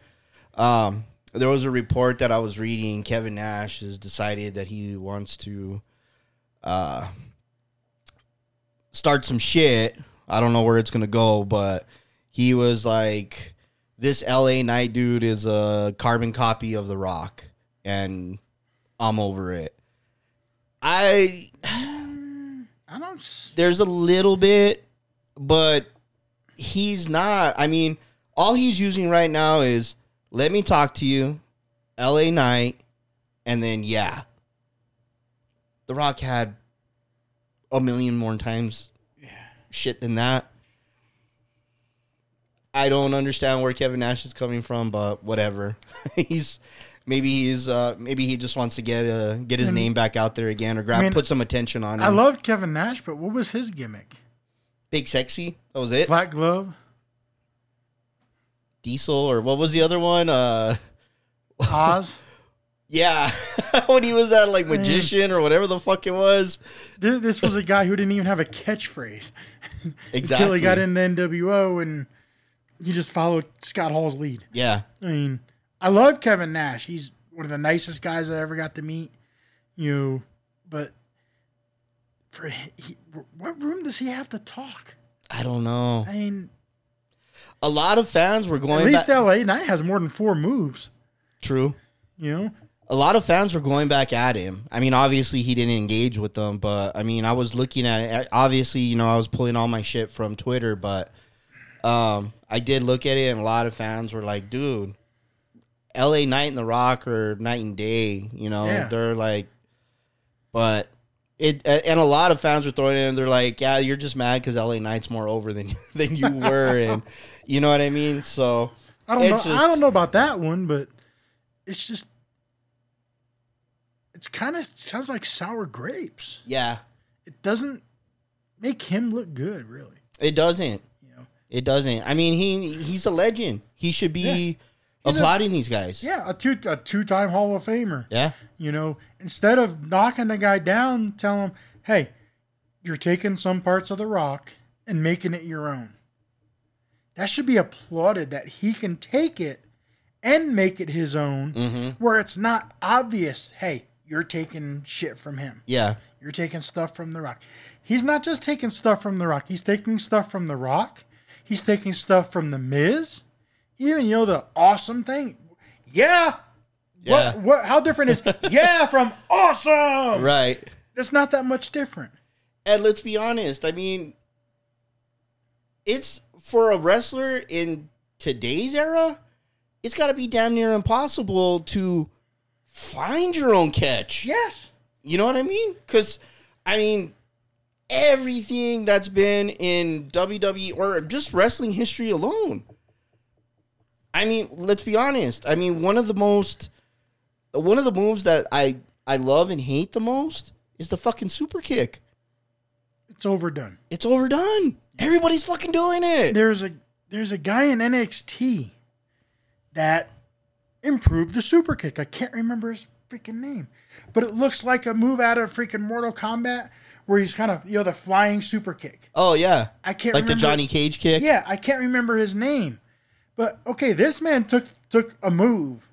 Um, there was a report that I was reading. Kevin Nash has decided that he wants to uh, start some shit. I don't know where it's gonna go, but he was like, "This LA Knight dude is a carbon copy of The Rock, and I'm over it." I I don't. there's a little bit, but he's not. I mean, all he's using right now is let me talk to you, LA Knight, and then yeah. The Rock had a million more times yeah. shit than that. I don't understand where Kevin Nash is coming from, but whatever. he's maybe he's uh maybe he just wants to get uh get his And- name back out there again or grab mean, put some attention on him. I loved Kevin Nash, but what was his gimmick? Big sexy. That was it. Black glove, Diesel or what was the other one? Uh Oz. yeah. when he was at like magician or whatever the fuck it was. This was a guy who didn't even have a catchphrase Exactly. until he got in the NWO and he just followed Scott Hall's lead. Yeah. I mean, I love Kevin Nash. He's one of the nicest guys I ever got to meet. You know, but for he, what room does he have to talk? I don't know. I mean, A lot of fans were going. at least back. LA Knight has more than four moves. True. You know, A lot of fans were going back at him. I mean, obviously he didn't engage with them, but I mean, I was looking at it. Obviously, you know, I was pulling all my shit from Twitter, but um, I did look at it, and a lot of fans were like, "Dude, L.A. Knight and The Rock or Night and Day." You know, Yeah. they're like, but it and a lot of fans were throwing in. They're like, "Yeah, you're just mad because L.A. Knight's more over than than you were," and you know what I mean. So I don't know. Just- I don't know about that one, but it's just it's kind of sounds like sour grapes. yeah, It doesn't make him look good, really. it doesn't. You know, It doesn't. I mean, he he's a legend. He should be Yeah. He's a- applauding these guys. yeah, a two a two time Hall of Famer. Yeah. You know, instead of knocking the guy down, tell him, hey, you're taking some parts of the rock and making it your own. That should be applauded that he can take it and make it his own, Mm-hmm. where it's not obvious, hey, you're taking shit from him. Yeah. You're taking stuff from the rock. He's not just taking stuff from the rock, he's taking stuff from the rock. He's taking stuff from the Miz. Even you know the awesome thing. Yeah. Yeah. What, what how different is yeah from awesome? Right. It's not that much different. And let's be honest. I mean, it's for a wrestler in today's era, it's got to be damn near impossible to find your own catch. Yes. You know what I mean? Because, I mean, everything that's been in WWE or just wrestling history alone. I mean, let's be honest. I mean, one of the most, one of the moves that I I love and hate the most is the fucking super kick. It's overdone. It's overdone. Everybody's fucking doing it. There's a there's a guy in NXT that improved the super kick. I can't remember his freaking name. But it looks like a move out of freaking Mortal Kombat where he's kind of you know the flying super kick. Oh yeah, I can't like the Johnny Cage kick. Yeah, I can't remember his name. But okay, this man took took a move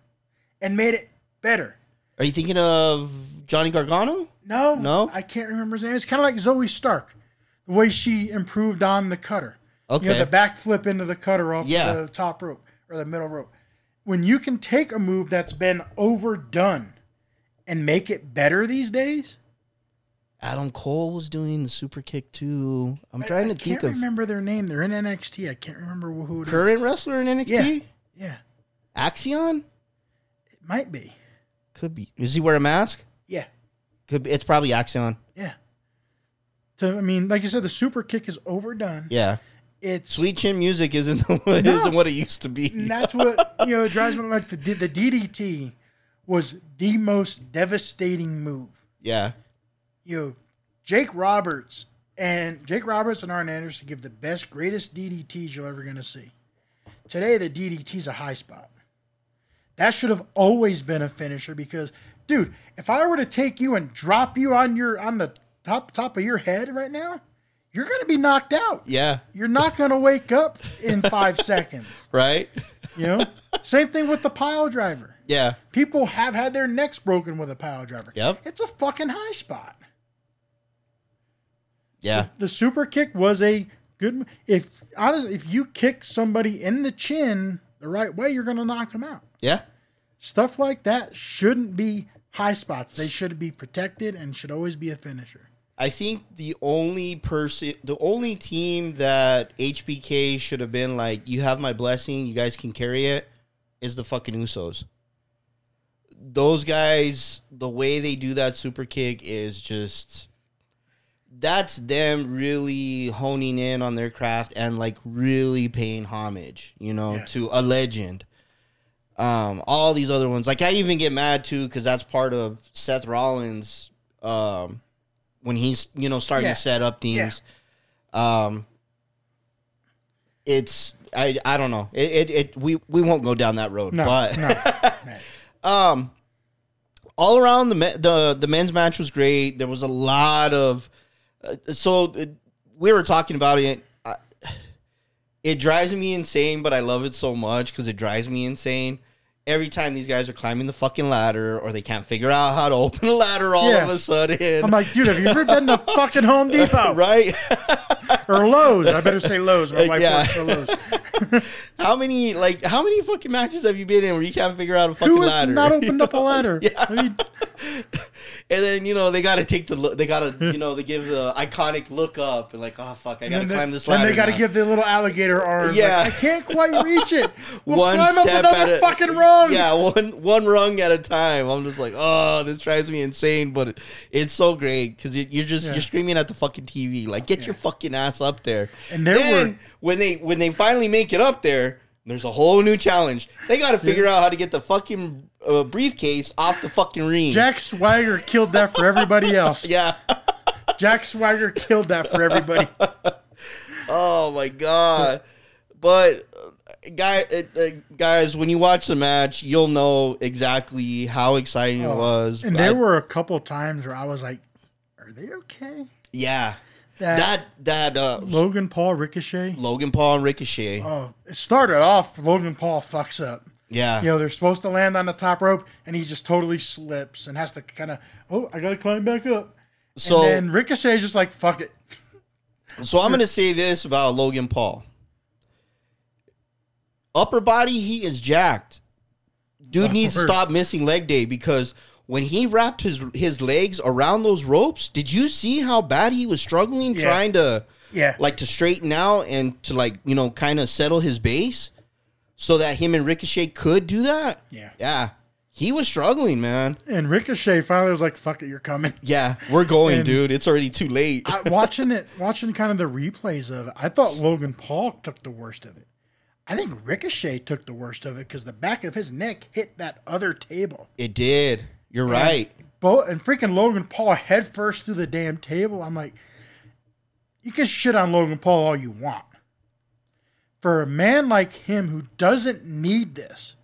and made it better. Are you thinking of Johnny Gargano? No, No? I can't remember his name. It's kind of like Zoey Stark, the way she improved on the cutter. Okay. you know, the backflip into the cutter off Yeah. the top rope or the middle rope. When you can take a move that's been overdone and make it better these days, Adam Cole was doing the super kick too. I'm trying I to think can't of remember their name. They're in NXT. I can't remember who it is. current wrestler in NXT. Yeah. Yeah, Axiom it might be. could be. Does he wear a mask? Yeah, Could be. It's probably Axiom. yeah. So I mean, like you said, the super kick is overdone. Yeah. It's Sweet chin music isn't the isn't what it used to be. And that's what you know it drives me like the the DDT was the most devastating move. Yeah. You know, Jake Roberts and Jake Roberts and Arn Anderson give the best, greatest DDTs you're ever gonna see. Today the DDT's a high spot. That should have always been a finisher because, dude, if I were to take you and drop you on your on the top top of your head right now, you're gonna be knocked out. Yeah. You're not gonna wake up in five seconds. Right. You know, same thing with the pile driver. Yeah. People have had their necks broken with a pile driver. Yep. It's a fucking high spot. Yeah. The super kick was a good. If honestly, if you kick somebody in the chin the right way, you're gonna knock them out. Yeah. Stuff like that shouldn't be high spots. They should be protected and should always be a finisher. I think the only person, the only team that HBK should have been like, you have my blessing, you guys can carry it, is the fucking Usos. Those guys, the way they do that super kick is just, that's them really honing in on their craft and like really paying homage, you know, to a legend. Um, all these other ones, like I even get mad too because that's part of Seth Rollins. Um, when he's you know starting Yeah. to set up things. Um, it's I I don't know. It, it it we we won't go down that road, No, but no. um, all around the the the men's match was great. There was a lot of so uh, we were talking about it. I, it drives me insane, but I love it so much because it drives me insane. Every time these guys are climbing the fucking ladder, or they can't figure out how to open a ladder, all Yeah. of a sudden, I'm like, dude, have you ever been to fucking Home Depot right? or Lowe's? I better say Lowe's. My wife Yeah. works for Lowe's. how many like how many fucking matches have you been in where you can't figure out a fucking Who has ladder? not opened up a ladder? Yeah. I mean, and then you know they got to take the look. They got to you know they give the iconic look up and like oh fuck I got to and climb this then And they got to now. give the little alligator arms. Yeah. Like, I can't quite reach it. We'll one climb up step another at a fucking rung. Yeah, one one rung at a time. I'm just like, oh, this drives me insane, but it, it's so great because you're just Yeah. you're screaming at the fucking TV, like get your fucking ass up there. And there then, were- when they when they finally make it up there, there's a whole new challenge. They got to figure out how to get the fucking uh, briefcase off the fucking ring. Jack Swagger killed that for everybody else. yeah. Jack Swagger killed that for everybody. Oh my god! But uh, guy, uh, uh, guys, when you watch the match, you'll know exactly how exciting it was. Oh, And I- there were a couple times where I was like, "Are they okay?" yeah, That, that that uh, Logan Paul Ricochet. Logan Paul and Ricochet. Oh, it started off. Logan Paul fucks up. yeah, You know, they're supposed to land on the top rope, and he just totally slips and has to kind of, oh, I got to climb back up. so and then Ricochet's just like, fuck it. so I'm gonna say this about Logan Paul. Upper body, he is jacked. Dude Oh, needs to stop missing leg day because when he wrapped his his legs around those ropes, did you see how bad he was struggling Yeah. trying to Yeah. like to straighten out and to like you know kind of settle his base so that him and Ricochet could do that? Yeah. Yeah, he was struggling, man. And Ricochet finally was like, fuck it, you're coming. Yeah, we're going, And- dude. It's already too late. I, watching it, watching kind of the replays of it, I thought Logan Paul took the worst of it. I think Ricochet took the worst of it because the back of his neck hit that other table. it did. You're right. Bo- and freaking Logan Paul head first through the damn table. I'm like, you can shit on Logan Paul all you want. For a man like him who doesn't need this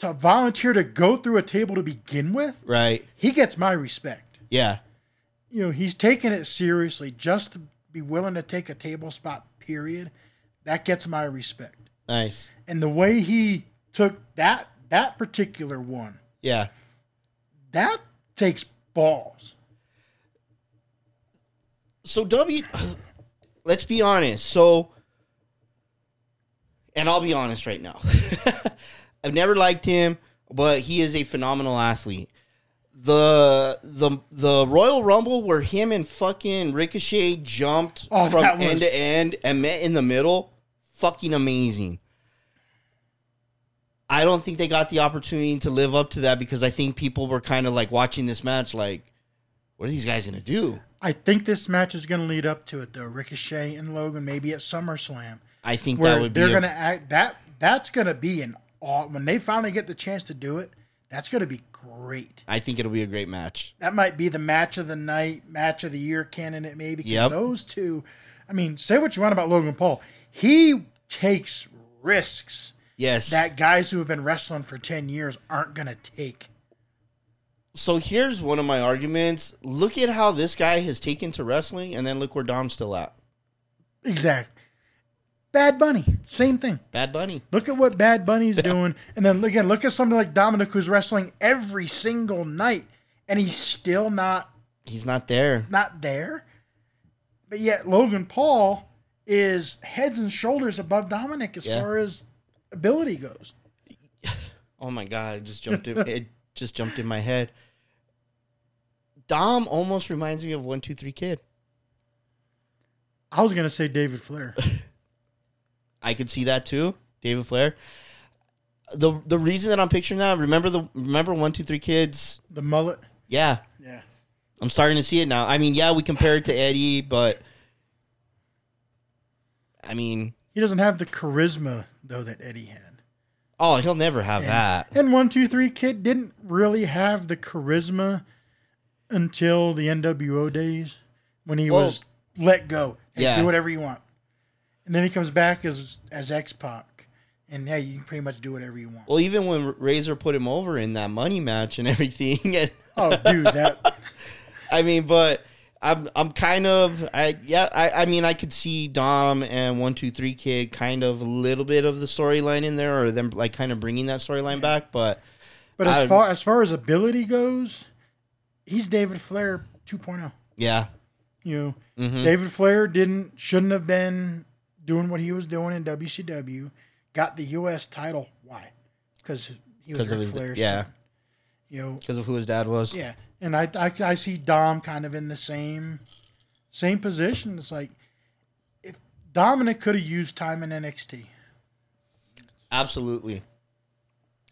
to volunteer to go through a table to begin with, Right. he gets my respect. Yeah. You know, he's taking it seriously just to be willing to take a table spot, period. That gets my respect. Nice. And the way he took that that particular one, Yeah. That takes balls. So W let's be honest. So and I'll be honest right now. I've never liked him, but he is a phenomenal athlete. The the the Royal Rumble where him and fucking Ricochet jumped Oh, from was- end to end and met in the middle, fucking amazing. I don't think they got the opportunity to live up to that because I think people were kind of like watching this match like, what are these guys gonna do? I think this match is going to lead up to it, though. Ricochet and Logan, maybe at SummerSlam, I think that would be they're going to act. That that's going to be an aw- when they finally get the chance to do it. That's going to be great. I think it'll be a great match. That might be the match of the night, match of the year candidate, maybe. 'cause Yep. those two. I mean, say what you want about Logan Paul, he takes risks Yes. that guys who have been wrestling for ten years aren't going to take. so here's one of my arguments. Look at how this guy has taken to wrestling, and then look where Dom's still at. Exactly. Bad Bunny, same thing. Bad Bunny. Look at what Bad Bunny's doing, and then again, look at somebody like Dominic who's wrestling every single night, and he's still not He's not there. not there. But yet Logan Paul is heads and shoulders above Dominic as Yeah. far as ability goes. Oh my god! It just jumped. in, it just jumped in my head. Dom almost reminds me of One Two Three Kid. I was gonna say David Flair. I could see that too. David Flair. The the reason that I'm picturing that remember the remember One Two Three Kids. The mullet. Yeah, Yeah. I'm starting to see it now. I mean, yeah, we compare it to Eddie, but I mean, He doesn't have the charisma though that Eddie had. oh, he'll never have that. And one two three kid didn't really have the charisma until the NWO days when he Well- was let go. Hey, Yeah. do whatever you want. And then he comes back as as X Pac, and hey, you can pretty much do whatever you want. Well, even when Razor put him over in that money match and everything, and Oh, dude, that I mean, but I'm I'm kind of I yeah I I mean I could see Dom and One Two Three Kid kind of a little bit of the storyline in there, or them like kind of bringing that storyline back, but But as I- far as far as ability goes, he's David Flair 2.0. yeah, You know, Mhm. David Flair didn't shouldn't have been doing what he was doing in WCW. Got the U.S. title. Why? Because he was Ric Flair's yeah. son. You know, because of who his dad was. yeah, and I, I I see Dom kind of in the same same position. It's like if Dominic could have used time in NXT. Absolutely.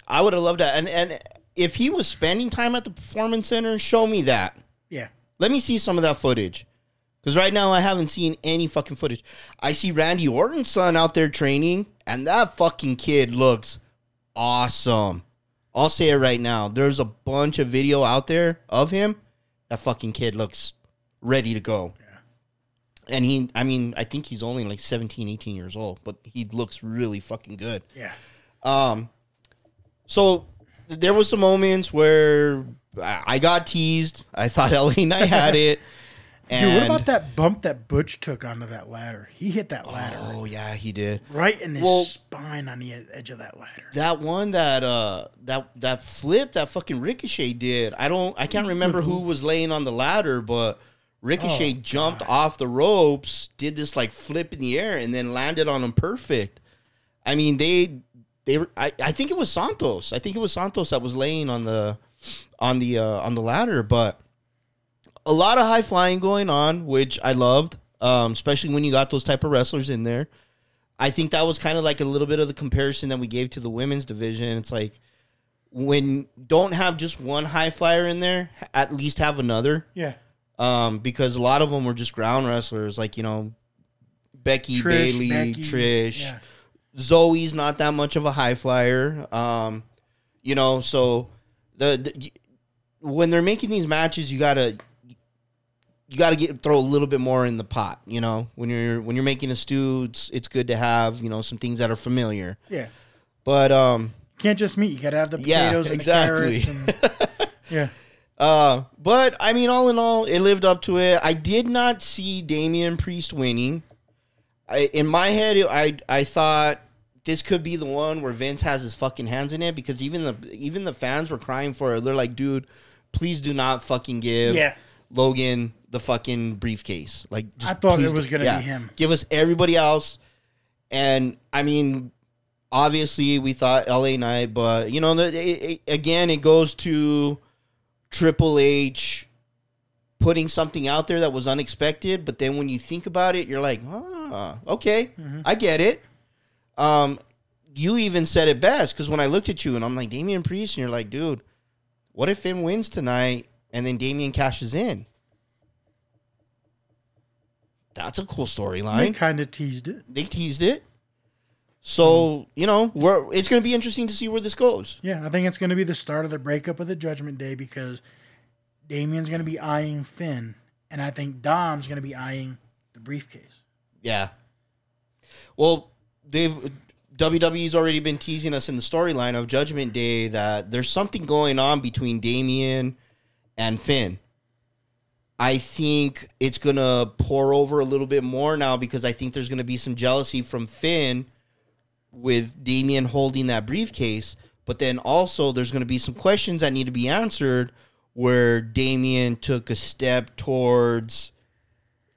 I would have loved that. And and if he was spending time at the performance center, show me that. Yeah, Let me see some of that footage. Because right now I haven't seen any fucking footage. I see Randy Orton's son out there training, and that fucking kid looks awesome. I'll say it right now. There's a bunch of video out there of him. That fucking kid looks ready to go. and he, I mean, I think he's only like 17, 18 years old, but he looks really fucking good. Yeah. Um, so there was some moments where I I got teased. I thought LA Knight had it. And, Dude, what about that bump that Butch took onto that ladder? He hit that ladder Oh yeah, he did. right in his Well- spine on the edge of that ladder. That one that uh that that flip that fucking Ricochet did. I don't I can't remember who was laying on the ladder, but Ricochet Oh, jumped off the ropes, did this like flip in the air, and then landed on him perfect. I mean, they they were. I, I think it was Santos. I think it was Santos that was laying on the on the uh, on the ladder, but a lot of high flying going on, which I loved, um, especially when you got those type of wrestlers in there. I think that was kind of like a little bit of the comparison that we gave to the women's division. It's like when don't have just one high flyer in there, at least have another Yeah. um, because a lot of them were just ground wrestlers, like you know, Becky, Trish, Bayley, Becky, Trish, yeah. Zoey's not that much of a high flyer, um, you know. So the, the when they're making these matches, you gotta you gotta get throw a little bit more in the pot, you know. When you're when you're making a stew, it's it's good to have you know some things that are familiar, Yeah. but um, Can't just meat. You got to have the Yeah, potatoes and exactly. the carrots. And, yeah. Uh, but I mean, all in all, it lived up to it. I did not see Damian Priest winning. I, in my head, I I thought this could be the one where Vince has his fucking hands in it because even the even the fans were crying for it. They're like, dude, please do not fucking give Yeah. Logan the fucking briefcase. Like, just I thought it was gonna be him. Give us everybody else. And I mean, obviously, we thought LA Knight, but you know, the, it, it- again, it goes to Triple H putting something out there that was unexpected. But then when you think about it, you're like, ah, okay, I get it. Um, you even said it best because when I looked at you and I'm like Damian Priest, and you're like, dude, what if Finn wins tonight and then Damian cashes in? That's a cool storyline. They kind of teased it. They teased it. So, you know, we're, it's going to be interesting to see where this goes. Yeah, I think it's going to be the start of the breakup of the Judgment Day because Damian's going to be eyeing Finn, and I think Dom's going to be eyeing the briefcase. Yeah. Well, they've WWE's already been teasing us in the storyline of Judgment Day that there's something going on between Damian and Finn. I think it's gonna pour over a little bit more now because I think there's gonna be some jealousy from Finn with Damian holding that briefcase, but then also there's gonna be some questions that need to be answered where Damian took a step towards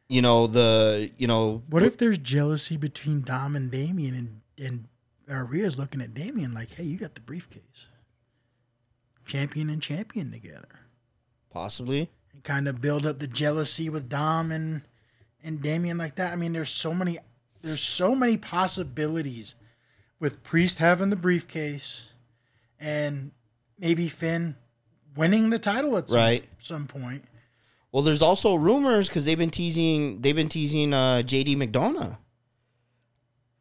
you know the you know What if there's jealousy between Dom and Damian, and and Rhea's looking at Damian like, "Hey, you got the briefcase, champion and champion together," possibly kind of build up the jealousy with Dom and and Damian like that. I mean, there's so many there's so many possibilities with Priest having the briefcase, and maybe Finn winning the title at some, Right. some point. Well, there's also rumors because they've been teasing. They've been teasing uh, JD McDonagh.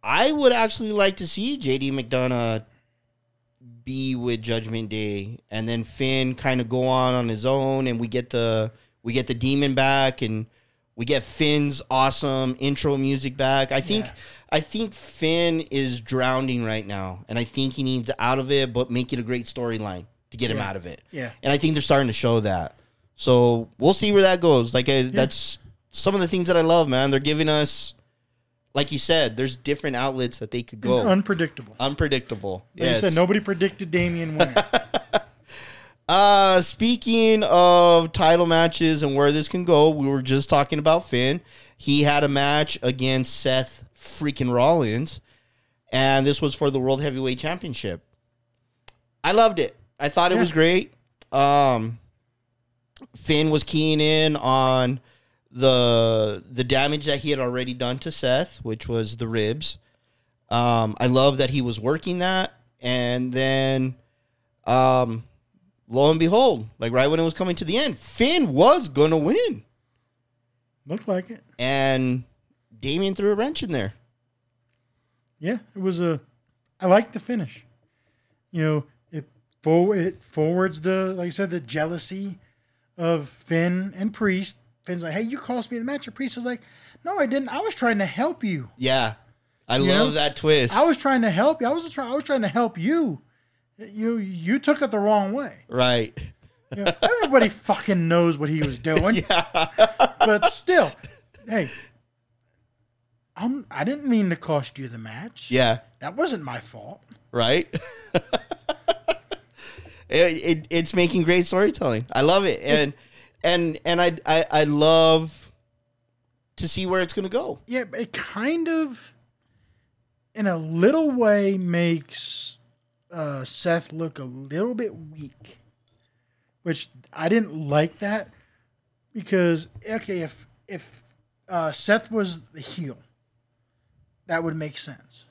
I would actually like to see JD McDonagh be with Judgment Day, and then Finn kind of go on on his own, and we get the we get the demon back, and we get Finn's awesome intro music back. I think Yeah. I think Finn is drowning right now, and I think he needs out of it, but make it a great storyline to get him out of it. Yeah. And I think they're starting to show that. So we'll see where that goes. Like I, that's some of the things that I love, man. They're giving us, like you said, there's different outlets that they could go. Unpredictable. Unpredictable. Like Yes. said, nobody predicted Damian winning. Uh, speaking of title matches and where this can go, we were just talking about Finn. He had a match against Seth freaking Rollins, and this was for the World Heavyweight Championship. I loved it. I thought it Yeah. was great. Um, Finn was keying in on the the damage that he had already done to Seth, which was the ribs. Um, I love that he was working that, and then, um, lo and behold, like right when it was coming to the end, Finn was gonna win, Looked like it. and Damian threw a wrench in there. Yeah, it was a. I like the finish. You know, it for it forwards the like I said the jealousy of Finn and Priest. Finn's like, "Hey, you cost me the match." And Priest is like, No, I didn't. I was trying to help you. Yeah. I You love know, that twist. I was trying to help you. I was trying. I was trying to help you. You you took it the wrong way. right. You know, everybody fucking knows what he was doing. But still, hey, I'm. I didn't mean to cost you the match. Yeah. that wasn't my fault. Right. it, it, it's making great storytelling. I love it. And and and I I, I love to see where it's gonna go. Yeah, it kind of, in a little way, makes uh, Seth look a little bit weak, which I didn't like that because okay, if if uh, Seth was the heel, that would make sense.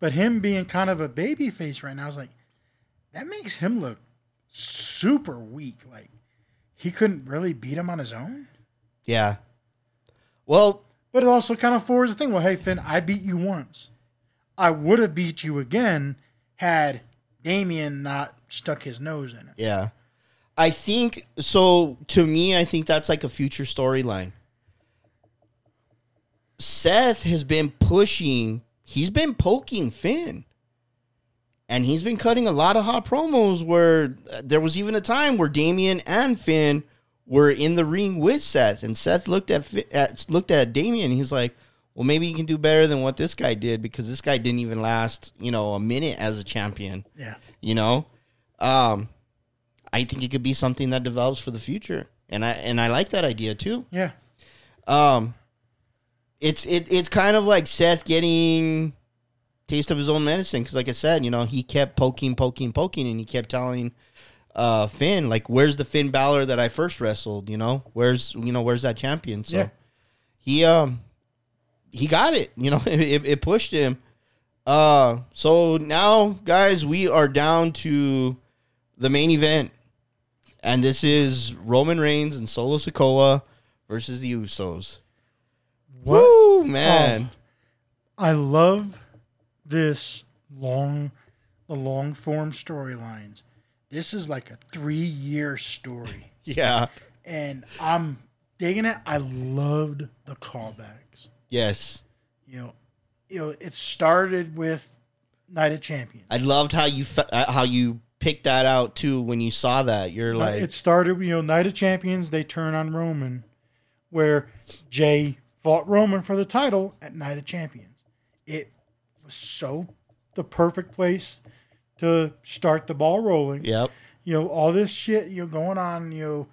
But him being kind of a baby face right now, I was like, that makes him look super weak. Like he couldn't really beat him on his own. Yeah. Well, But it also kind of forwards the thing. Well, hey, Finn, I beat you once. I would have beat you again had Damian not stuck his nose in it. Yeah. I think so to me I think that's like a future storyline. Seth has been pushing, he's been poking Finn. And he's been cutting a lot of hot promos where uh, there was even a time where Damian and Finn were in the ring with Seth and Seth looked at, at looked at Damian he's like, "Well, maybe you can do better than what this guy did because this guy didn't even last, you know, a minute as a champion." Yeah. you know um i think it could be something that develops for the future and i and i like that idea too Yeah. um it's it, it's kind of like seth getting taste of his own medicine because like i said you know he kept poking poking poking and he kept telling uh finn like where's the finn Balor that i first wrestled you know where's you know where's that champion so Yeah. he um he got it you know it, it pushed him uh, so now, guys, we are down to the main event, and this is Roman Reigns and Solo Sikoa versus the Usos. What? Woo, man! I love this long, the long form storylines. This is like a three year story, Yeah, and I'm digging it. I loved the callbacks. yes. You know, you know, it started with Night of Champions. I loved how you fe- uh, how you picked that out too when you saw that. You're like, it started, you know, Night of Champions. They turn on Roman, where Jay fought Roman for the title at Night of Champions. It was so the perfect place to start the ball rolling. yep, You know, all this shit you know going on. You know,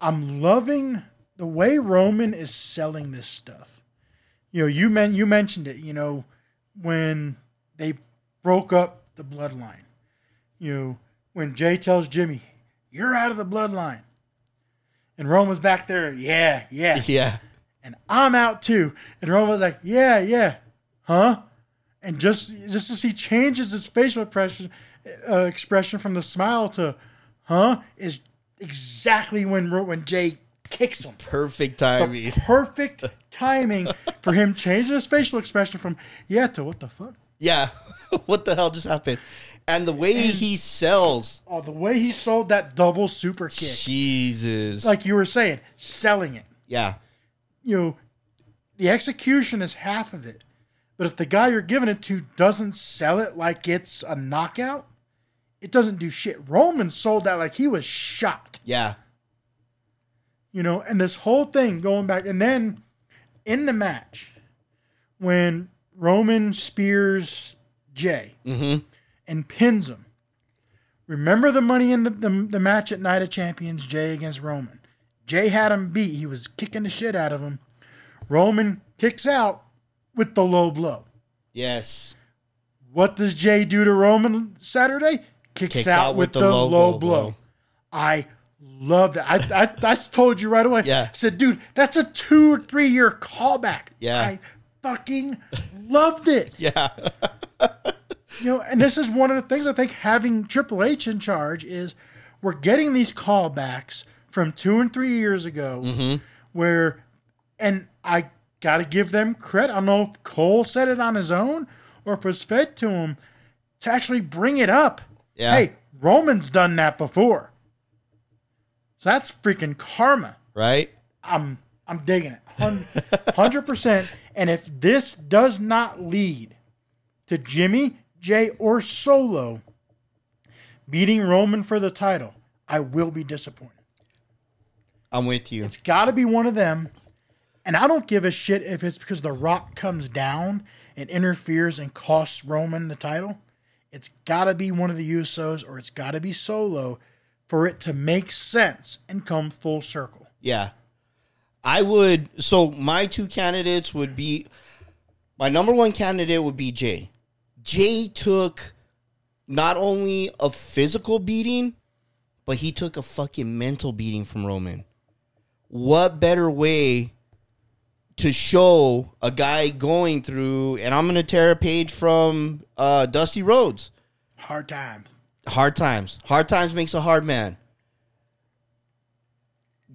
I'm loving the way Roman is selling this stuff. You know, you men you mentioned it. You know, when they broke up the bloodline. You know, when Jay tells Jimmy, "You're out of the bloodline," and Roman's back there, yeah, yeah, yeah, and I'm out too. And Roman's like, yeah, yeah, huh? And just just as he changes his facial expression, uh, expression from the smile to, huh, is exactly when when Jay kicks him. perfect The timing. perfect timing for him changing his facial expression from yeah to what the fuck. Yeah, what the hell just happened? And the way he sells, Oh, the way he sold that double super kick, Jesus, like you were saying, selling it. yeah, you know, the execution is half of it. But if the guy you're giving it to doesn't sell it like it's a knockout, it doesn't do shit. Roman sold that like he was shot, yeah, you know, and this whole thing going back. And then in the match, when Roman spears Jay mm-hmm. and pins him, remember the money in the, the, the match at Night of Champions, Jay against Roman. Jay had him beat. He was kicking the shit out of him. Roman kicks out with the low blow. yes, What does Jay do to Roman Saturday? Kicks, Kicks out, with, the, low, blow. I love that. I, I, I told you right away. Yeah. I said, dude, that's a two or three year callback. Yeah. I fucking loved it. yeah, You know, and this is one of the things I think having Triple H in charge is we're getting these callbacks from two and three years ago mm-hmm. where, and I got to give them credit. I don't know if Cole said it on his own or if it was fed to him to actually bring it up. Yeah. Hey, Roman's done that before. So that's freaking karma. right. I'm I'm digging it. hundred percent. And if this does not lead to Jimmy, Jay, or Solo beating Roman for the title, I will be disappointed. I'm with you. It's got to be one of them. And I don't give a shit if it's because The Rock comes down and interferes and costs Roman the title. It's got to be one of the Usos or it's got to be Solo for it to make sense and come full circle. Yeah. I would so my two candidates would be my number one candidate would be Jay. Jay took not only a physical beating, but he took a fucking mental beating from Roman. What better way to show a guy going through and I'm gonna tear a page from uh, Dusty Rhodes. Hard times. Hard times. Hard times makes a hard man.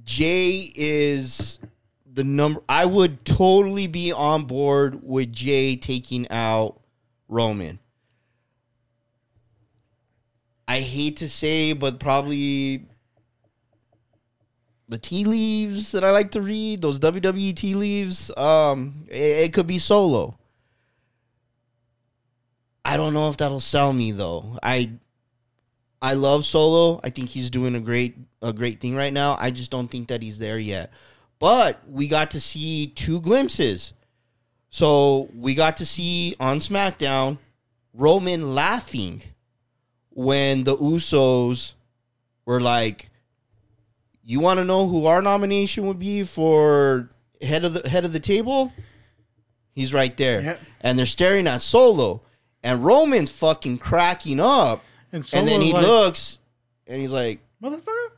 Jay is the number. I would totally be on board with Jay taking out Roman. I hate to say, but probably the tea leaves that I like to read, those WWE tea leaves, um, it, it could be solo. I don't know if that'll sell me though. I I love Solo. I think he's doing a great a great thing right now. I just don't think that he's there yet. But we got to see two glimpses. So we got to see on SmackDown Roman laughing when the Usos were like, "You want to know who our nomination would be for head of the head of the table?" He's right there, Yep. and they're staring at Solo, and Roman's fucking cracking up, And, and then he like, looks, and he's like, motherfucker.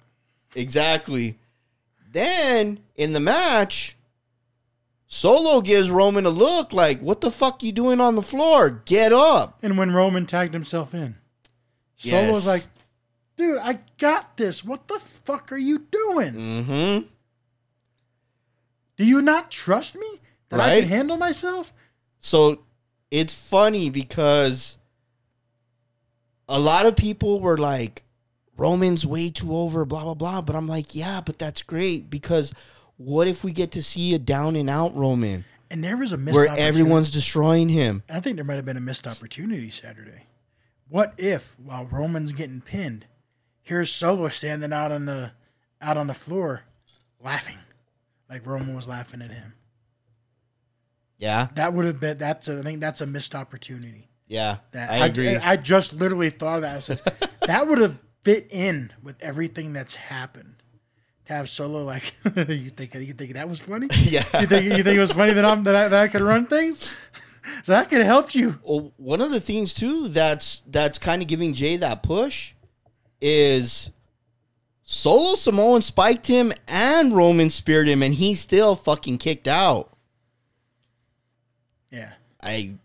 Exactly. Then in the match, Solo gives Roman a look like, "What the fuck you doing on the floor? Get up!" And when Roman tagged himself in, Yes. Solo's like, dude, I got this. What the fuck are you doing? Mm-hmm. Do you not trust me that I can handle myself? So it's funny because a lot of people were like, "Roman's way too over," blah blah blah. But I'm like, yeah, but that's great because what if we get to see a down and out Roman And there was a missed where opportunity. everyone's destroying him? I think there might have been a missed opportunity Saturday. What if while Roman's getting pinned, here's Solo standing out on the out on the floor, laughing, like Roman was laughing at him. Yeah, That would have been that's a, I think that's a missed opportunity. yeah, That I agree. I, just literally thought of that. I that would have fit in with everything that's happened. To have Solo like you think you think that was funny? yeah. You think you think it was funny that I'm that I, that I could run things? So that could have helped you. Well, one of the things too that's that's kind of giving Jay that push is Solo Samoan spiked him and Roman speared him, and he still fucking kicked out. Yeah. I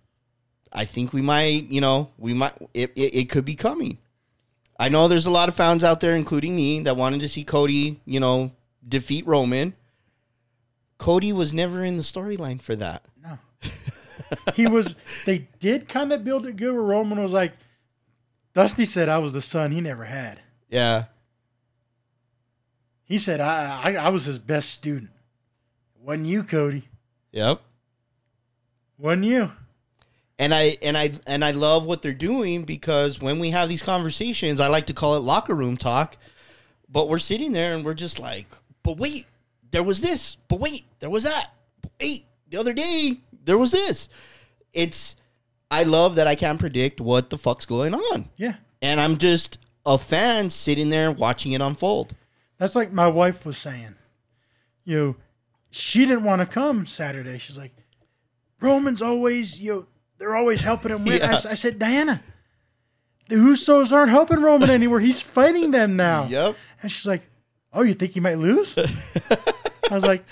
I think we might, you know, we might it, it, it could be coming. I know there's a lot of fans out there, including me, that wanted to see Cody, you know, defeat Roman. Cody was never in the storyline for that. No. he was. They did kind of build it good. Where Roman was like, Dusty said, "I was the son he never had." Yeah. He said, "I I, I was his best student." Wasn't you, Cody? Yep. Wasn't you? and I and I and I love what they're doing because when we have these conversations, I like to call it locker room talk. But we're sitting there and we're just like, but wait, there was this. But wait, there was that. But wait, the other day there was this. It's I love that I can't predict what the fuck's going on, Yeah. and I'm just a fan sitting there watching it unfold. That's like my wife was saying. You know, she didn't want to come Saturday. She's like, Roman's always, you know, they're always helping him win. I Yeah. s- I, said, Diana, the Usos aren't helping Roman anywhere. He's fighting them now. Yep. And she's like, Oh, you think he might lose? I was like,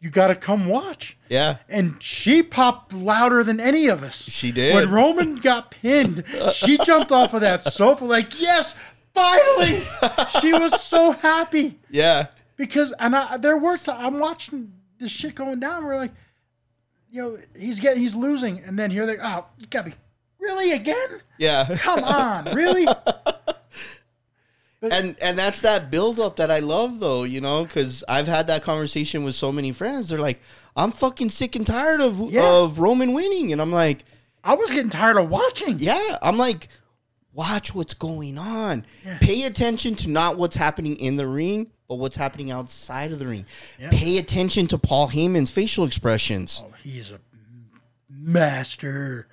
You got to come watch. Yeah. And she popped louder than any of us. She did. When Roman got pinned, she jumped off of that sofa like, Yes, finally. she was so happy Yeah. because and I there were t- I'm watching this shit going down. We're like, you know, he's getting he's losing, and then here they go, oh, you gotta be really again? Yeah. Come on, really? and and that's that build up that I love though, you know, because I've had that conversation with so many friends. They're like, I'm fucking sick and tired of Yeah. of Roman winning, and I'm like, I was getting tired of watching. yeah, I'm like, watch what's going on. Pay attention to not what's happening in the ring, but what's happening outside of the ring. Pay attention to Paul Heyman's facial expressions. Oh, he's a master.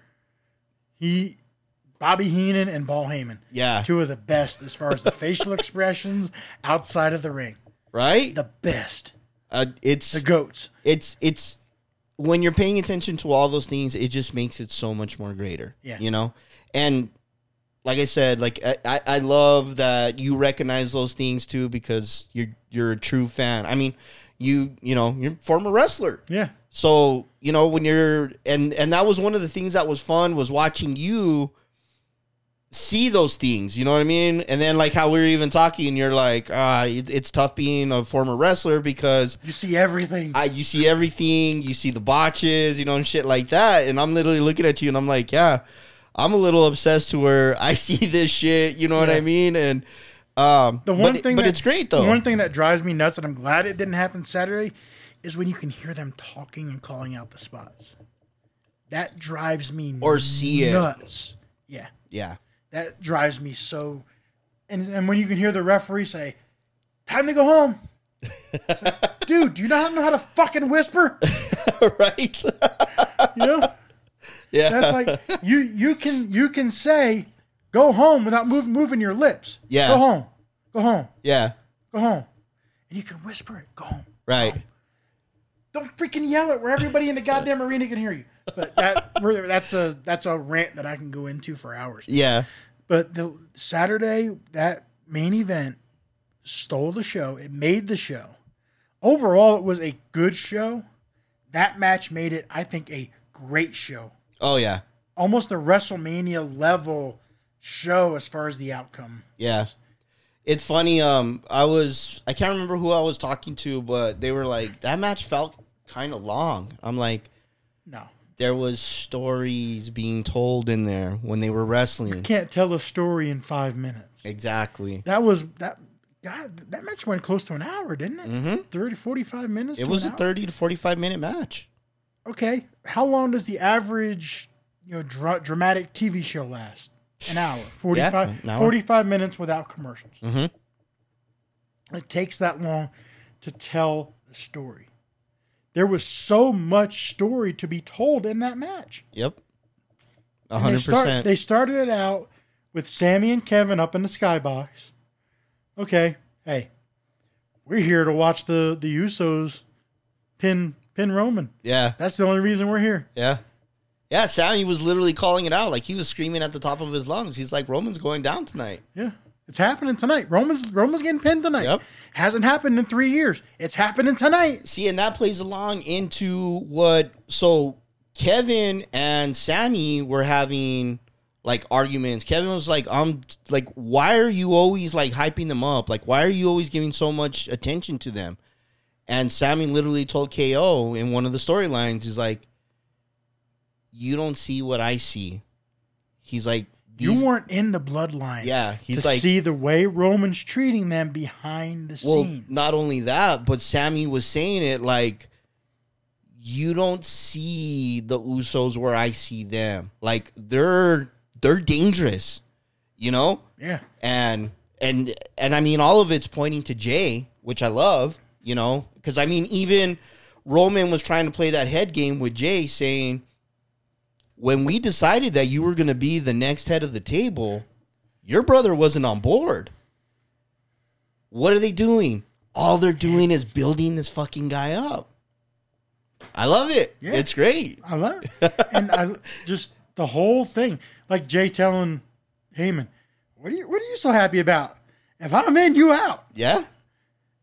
He, Bobby Heenan and Paul Heyman, Yeah, two of the best as far as the facial expressions outside of the ring. right. The best, Uh, it's the goats. it's it's when you're paying attention to all those things, it just makes it so much more greater. Yeah. you know, and like I said, like I, I, love that you recognize those things too because you're you're a true fan. I mean, you you know you're a former wrestler. Yeah, So you know when you're and and that was one of the things that was fun was watching you see those things. You know what I mean? And then like how we were even talking, and you're like, ah, it, it's tough being a former wrestler because you see everything. I, you see everything, you see the botches, you know, and shit like that. And I'm literally looking at you, and I'm like, yeah, I'm a little obsessed to where I see this shit. You know what I mean? And um, The one but, thing, but that, it's great though. The one thing that drives me nuts, and I'm glad it didn't happen Saturday, is when you can hear them talking and calling out the spots. That drives me Or see it. nuts. Yeah, yeah, that drives me so. And and when you can hear the referee say, "Time to go home," like, dude, do you not know how to fucking whisper? right. You know, yeah, that's like you you can you can say, "Go home" without move, moving your lips. Yeah. go home, go home, yeah, go home, and you can whisper it. Go home. right. don't freaking yell it where everybody in the goddamn arena can hear you. But that that's a that's a rant that I can go into for hours. Yeah, But the Saturday that main event stole the show. It made the show. Overall, it was a good show. That match made it, I think, a great show. oh yeah, Almost a WrestleMania level show as far as the outcome. yeah. It's funny. Um, I was I can't remember who I was talking to, but they were like that match felt kind of long. I'm like, No, there was stories being told in there when they were wrestling. You can't tell a story in five minutes. Exactly. That was that. God, that match went close to an hour, didn't it? Mm-hmm. 30, 45 minutes. It was a hour? 30 to 45 minute match. Okay, how long does the average, you know, dra- dramatic TV show last? An hour, 45, an hour. 45 minutes without commercials. Mhm. It takes that long to tell the story. There was so much story to be told in that match. Yep. A And They, 100%. start, they started it out with Sami and Kevin up in the skybox. Okay, hey, we're here to watch the the Usos pin pin Roman. yeah. That's the only reason we're here. Yeah. Yeah, Sami was literally calling it out. Like he was screaming at the top of his lungs. He's like, Roman's going down tonight. Yeah, it's happening tonight. Roman's Roman's getting pinned tonight. Yep. Hasn't happened in three years. It's happening tonight. See, and that plays along into what. So Kevin and Sami were having like arguments. Kevin was like, "I'm like, why are you always like hyping them up? Like, why are you always giving so much attention to them?" And Sami literally told KO in one of the storylines, "He's like, you don't see what I see." He's like, these, you weren't in the bloodline. yeah." He's to like, see the way Roman's treating them behind the scenes. Well, scene. not only that, but Sami was saying it like you don't see the Usos where I see them. Like they're they're dangerous, you know? Yeah. And and and I mean all of it's pointing to Jay, which I love, you know, cuz I mean even Roman was trying to play that head game with Jay saying when we decided that you were going to be the next head of the table, your brother wasn't on board. What are they doing? All they're doing is building this fucking guy up. I love it. Yeah. It's great. I love it. and I just the whole thing. Like Jay telling Heyman, What are you what are you so happy about? If I'm in, you out. Yeah.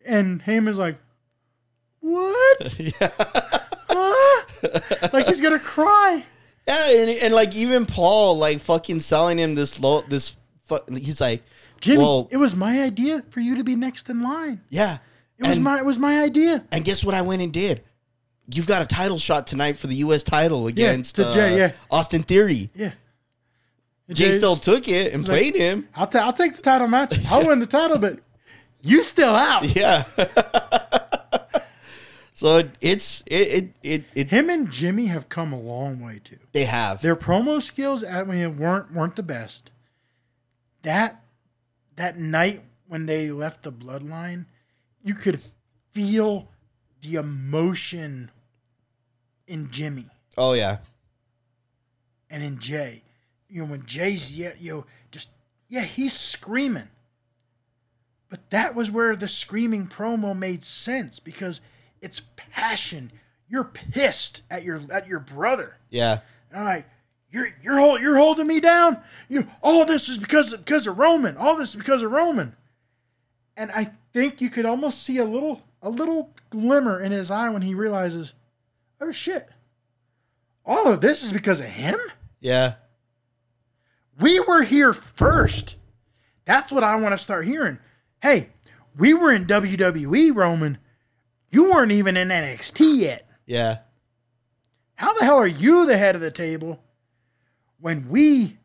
And Heyman's like, What? Huh? like he's gonna cry. Yeah, and, and like even Paul, like fucking selling him this low, this. Fu- he's like, Jimmy, well, it was my idea for you to be next in line. yeah. It was and, my it was my idea. and guess what? I went and did. You've got a title shot tonight for the U.S. title against to uh, Jay, yeah. Austin Theory. Yeah. Jay Jay- still took it and played him. I'll, ta- I'll take the title match. I'll win the title, but you still out. Yeah. so it, it's it, it it it Him and Jimmy have come a long way too. they have Their promo skills, I mean, weren't weren't the best. That that night when they left the bloodline, you could feel the emotion in Jimmy oh yeah and in Jay. You know, when Jay's yeah, you know, just yeah, he's screaming. But that was where the screaming promo made sense because it's passion. You're pissed at your at your brother. yeah I'm like, you're you're hold, you're holding me down. You all this is because of, because of Roman. All this is because of Roman. And I think you could almost see a little a little glimmer in his eye when he realizes, oh shit, all of this is because of him. yeah We were here first. That's what I want to start hearing. Hey, we were in WWE, Roman. You weren't even in NXT yet. yeah How the hell are you the head of the table when we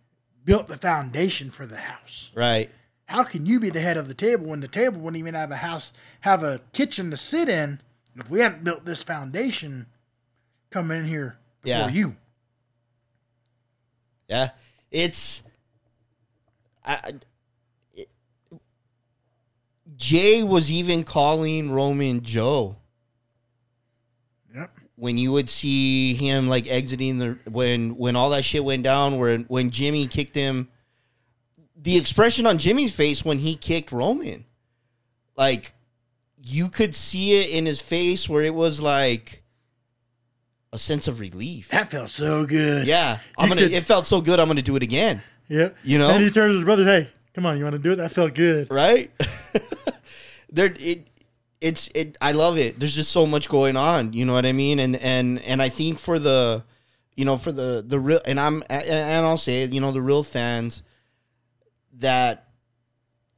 built the foundation for the house? right How can you be the head of the table when the table wouldn't even have a house, have a kitchen to sit in? If we hadn't built this foundation coming in here before Yeah. you. yeah it's I, Jay was even calling Roman Joe Yep. when you would see him like exiting the when when all that shit went down where when Jimmy kicked him the expression on Jimmy's face when he kicked Roman like you could see it in his face where it was like a sense of relief That felt so good. yeah i'm You gonna could- it felt so good i'm gonna do it again Yep. You know? And he turns to his brother, hey, come on, you want to do it? That felt good. right there it it's it i love it there's just so much going on you know what i mean and and and i think for the you know for the the real and i'm and i'll say it you know the real fans that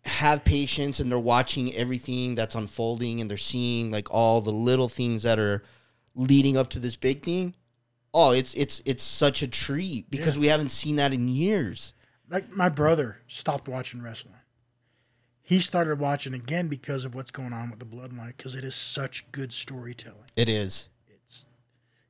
have patience and they're watching everything that's unfolding and they're seeing like all the little things that are leading up to this big thing oh it's it's it's such a treat because Yeah. we haven't seen that in years Like my brother stopped watching wrestling. He started watching again because of what's going on with the bloodline because it is such good storytelling. it is It's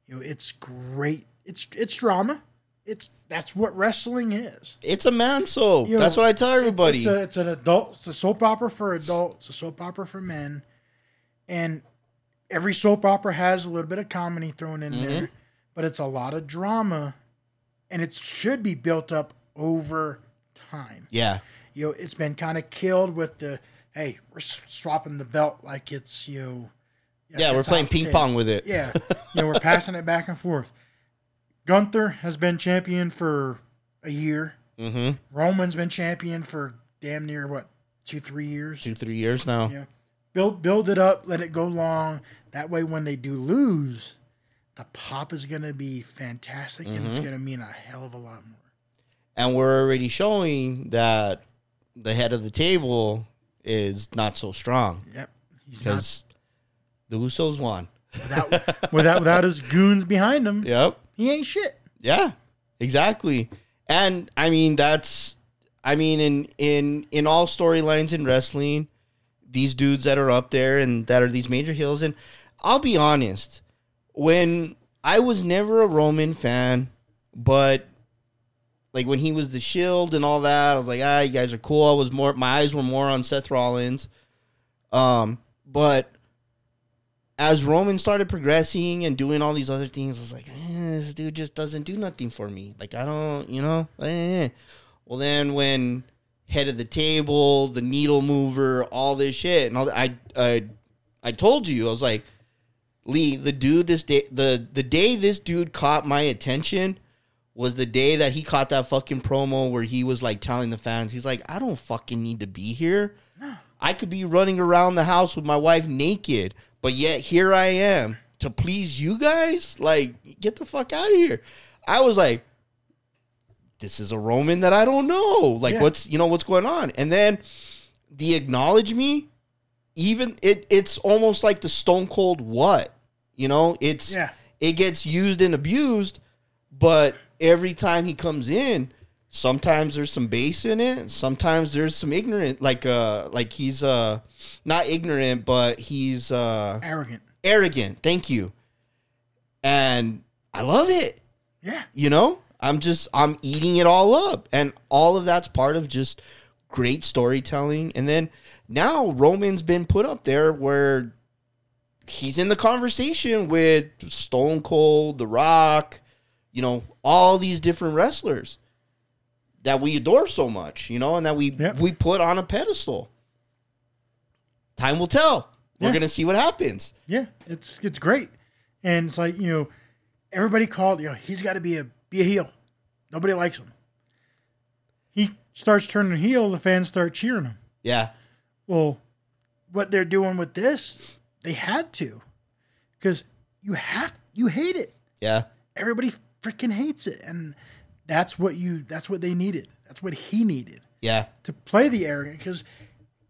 you know, it's great. It's it's drama. It's that's what wrestling is. It's a man soap. You know, That's what I tell everybody. It's, a, it's an adult. It's a soap opera for adults. It's a soap opera for men, and every soap opera has a little bit of comedy thrown in Mm-hmm. there, but it's a lot of drama, and it should be built up over time. yeah, You know, it's been kind of killed with the hey, we're swapping the belt like it's you know. yeah, we're playing ping pong with it. Yeah, you know, we're passing it back and forth. Gunther has been champion for a year. Mm-hmm. Roman's been champion for damn near what two, three years. Two, three years now. Yeah, build build it up, let it go long. That way, when they do lose, the pop is going to be fantastic, and Mm-hmm. it's going to mean a hell of a lot more. And we're already showing that the head of the table is not so strong Yep, because the Usos won. without without without his goons behind him. Yep. He ain't shit. Yeah, exactly. And I mean that's I mean in in in all storylines in wrestling, these dudes that are up there and that are these major heels and I'll be honest, when I was never a Roman fan, but like when he was the Shield and all that, I was like, ah, you guys are cool. I was more my eyes were more on Seth Rollins. Um, but as Roman started progressing and doing all these other things, I was like, eh, this dude just doesn't do nothing for me. Like I don't, you know. Eh. Well, then when head of the table, the needle mover, all this shit, and all that, I, I, I told you, I was like, Lee, the dude, this day, the the day this dude caught my attention was the day that he caught that fucking promo where he was like telling the fans, he's like, I don't fucking need to be here. I could be running around the house with my wife naked, but yet here I am to please you guys. Like, get the fuck out of here. I was like, this is a Roman that I don't know. Like, Yeah. what's you know what's going on? And then the acknowledge me, even it it's almost like the Stone Cold what you know. It's Yeah. it gets used and abused, but every time he comes in, Sometimes there's some bass in it. Sometimes there's some ignorant, like uh, like he's uh, not ignorant, but he's uh, Arrogant. arrogant. Thank you. And I love it. Yeah. You know, I'm just I'm eating it all up, and all of that's part of just great storytelling. And then now Roman's been put up there where he's in the conversation with Stone Cold, The Rock, you know, all these different wrestlers that we adore so much, you know, and that we Yep. we put on a pedestal. Time will tell. We're gonna see what happens. Yeah, it's it's great, and it's like you know, everybody called you know he's got to be a be a heel. Nobody likes him. He starts turning heel, the fans start cheering him. Yeah. Well, what they're doing with this, they had to, because you have you hate it. Yeah. Everybody freaking hates it, and that's what you that's what they needed. That's what he needed Yeah. to play the arrogant because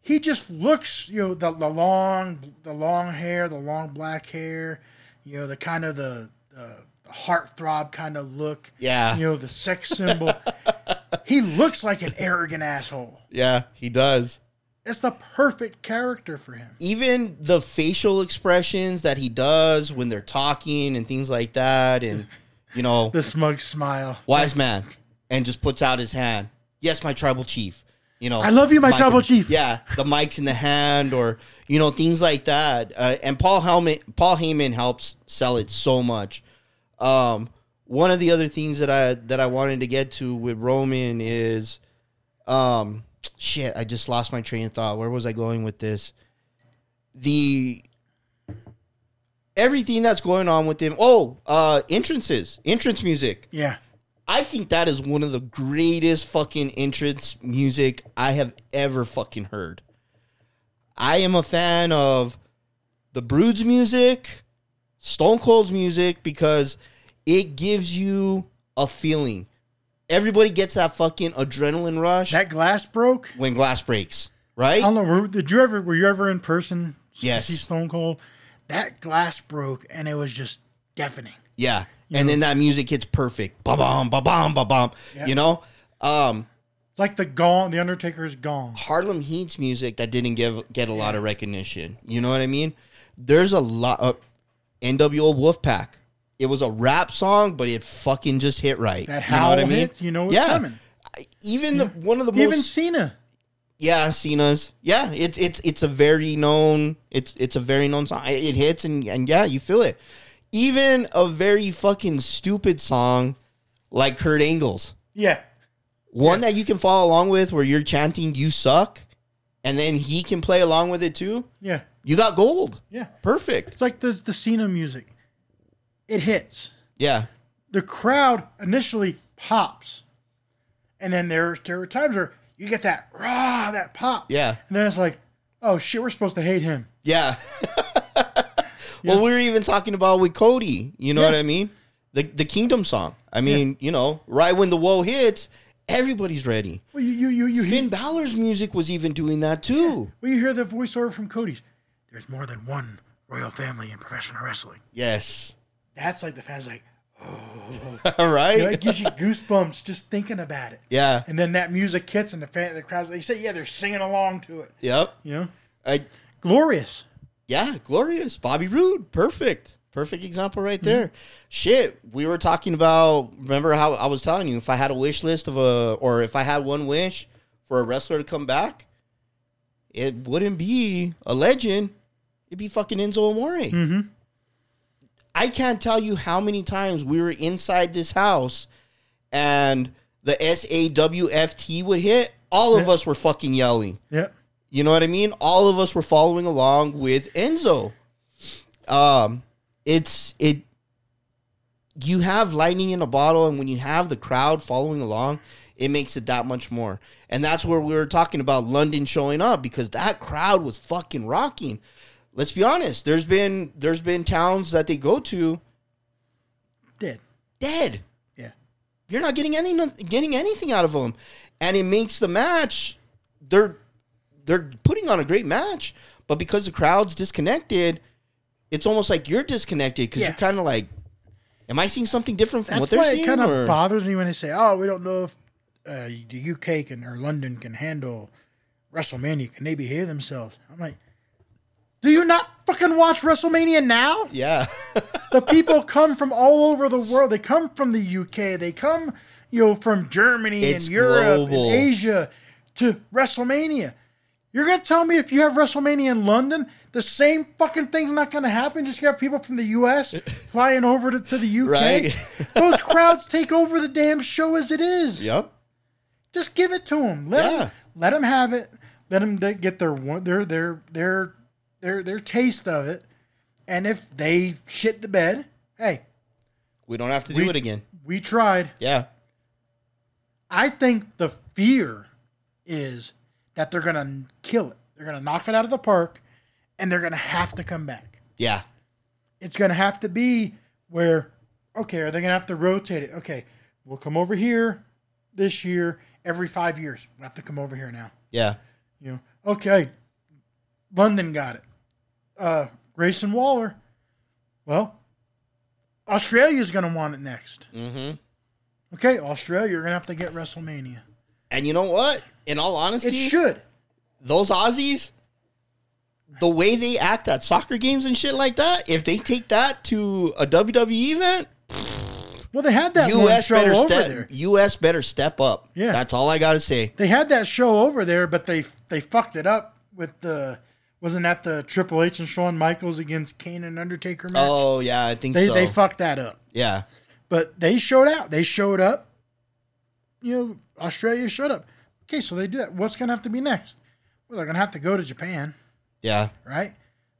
he just looks, you know, the, the long, the long hair, the long black hair, you know, the kind of the, the, the heartthrob kind of look, Yeah. you know, the sex symbol. he looks like an arrogant asshole. Yeah, he does. It's the perfect character for him. Even the facial expressions that he does when they're talking and things like that, and you know, The smug smile. wise man, and just puts out his hand. Yes, my tribal chief. You know, I love you, my tribal chief. Yeah, the mic's in the hand, or you know, things like that. Uh, and Paul Heyman, Paul Heyman helps sell it so much. Um, one of the other things that I that I wanted to get to with Roman is, um, shit, I just lost my train of thought. Where was I going with this? The everything that's going on with him. Oh, uh, entrances, entrance music. Yeah. I think that is one of the greatest fucking entrance music I have ever fucking heard. I am a fan of the Brood's music, Stone Cold's music, because it gives you a feeling. Everybody gets that fucking adrenaline rush That glass broke. when glass breaks, right? I don't know. Were, did you ever? Were you ever in person? to Yes. See Stone Cold. That glass broke, and it was just deafening. Yeah. And then that music hits perfect. Ba bum, ba bum, ba bum. Yeah. You know? Um, It's like the gong. The Undertaker's gong. Harlem Heat's music that didn't give get a lot of recognition. You know what I mean? There's a lot of NWO Wolfpack. It was a rap song, but it fucking just hit right. That you know howl what I mean? hits, you know what's yeah. coming. Even the one of the most, Even Cena. Yeah Cena's yeah it's it's it's a very known it's it's a very known song. It hits and and yeah you feel it. Even a very fucking stupid song like Kurt Angle's Yeah. one that you can follow along with where you're chanting "You suck," and then he can play along with it too. Yeah. You got gold. Yeah. Perfect. It's like this the Cena music. It hits. Yeah. The crowd initially pops. And then there, there are times where you get that raw, that pop. Yeah. And then it's like, oh shit, we're supposed to hate him. Yeah. well, we were even talking about with Cody. You know Yeah. what I mean? The the Kingdom song. I mean, you know, right when the woe hits, everybody's ready. Well, you you you, you, Finn hear, Balor's music was even doing that too. well, you hear the voiceover from Cody's. There's more than one royal family in professional wrestling. Yes. That's like the fans like, All right. you know, it gives you goosebumps just thinking about it. yeah. And then that music hits and the fan, the crowds, they say, yeah, they're singing along to it. Yep. You know, I glorious. Yeah, glorious. Bobby Roode. Perfect. Perfect example right there. Mm-hmm. Shit. We were talking about remember how I was telling you if I had a wish list of a or if I had one wish for a wrestler to come back, it wouldn't be a legend. It'd be fucking Enzo Amore. Mm-hmm. I can't tell you how many times we were inside this house and the SAWFT would hit. All of us were fucking yelling. Yep. You know what I mean? All of us were following along with Enzo. Um, it's it. You have lightning in a bottle, and when you have the crowd following along, it makes it that much more. And that's where we were talking about London showing up because that crowd was fucking rocking. Let's be honest. There's been there's been towns that they go to dead, dead. Yeah. You're not getting any getting anything out of them, and it makes the match. They're they're putting on a great match, but because the crowd's disconnected, it's almost like you're disconnected because Yeah. you're kind of like, am I seeing something different from That's what they're why seeing? it kind of bothers me when they say, "Oh, we don't know if uh, the UK can or London can handle WrestleMania. Can they behave themselves? I'm like, do you not fucking watch WrestleMania now? Yeah. the people come from all over the world. They come from the UK. They come, you know, from Germany It's and Europe global. and Asia to WrestleMania. You're gonna tell me if you have WrestleMania in London, the same fucking thing's not gonna happen? Just you have people from the US flying over to, to the UK. Right. Those crowds take over the damn show as it is. yep. Just give it to them. Let Yeah. them let them have it. Let them get their one their their their their their taste of it. And if they shit the bed, hey, We don't have to do We- it again. we tried. Yeah. I think the fear is that they're gonna kill it. They're gonna knock it out of the park, and they're gonna have to come back. Yeah. It's gonna have to be where, okay, are they gonna have to rotate it? Okay, we'll come over here this year every five years. We have to come over here now. Yeah. You know, okay, London got it. Uh, Grayson Waller. Well, Australia's gonna want it next. Mm-hmm. Okay, Australia, you're gonna have to get WrestleMania. And you know what? In all honesty, It should. those Aussies, the way they act at soccer games and shit like that, if they take that to a WWE event, Well, they had that US show better over step. there. US better step up. Yeah. that's all I gotta say. They had that show over there, but they they fucked it up with the wasn't that the Triple H and Shawn Michaels against Kane and Undertaker match? Oh yeah, I think they so. they fucked that up. yeah, But they showed out. They showed up. You know, Australia showed up. Okay, so they do that. What's gonna have to be next? Well, they're gonna have to go to Japan, yeah. right?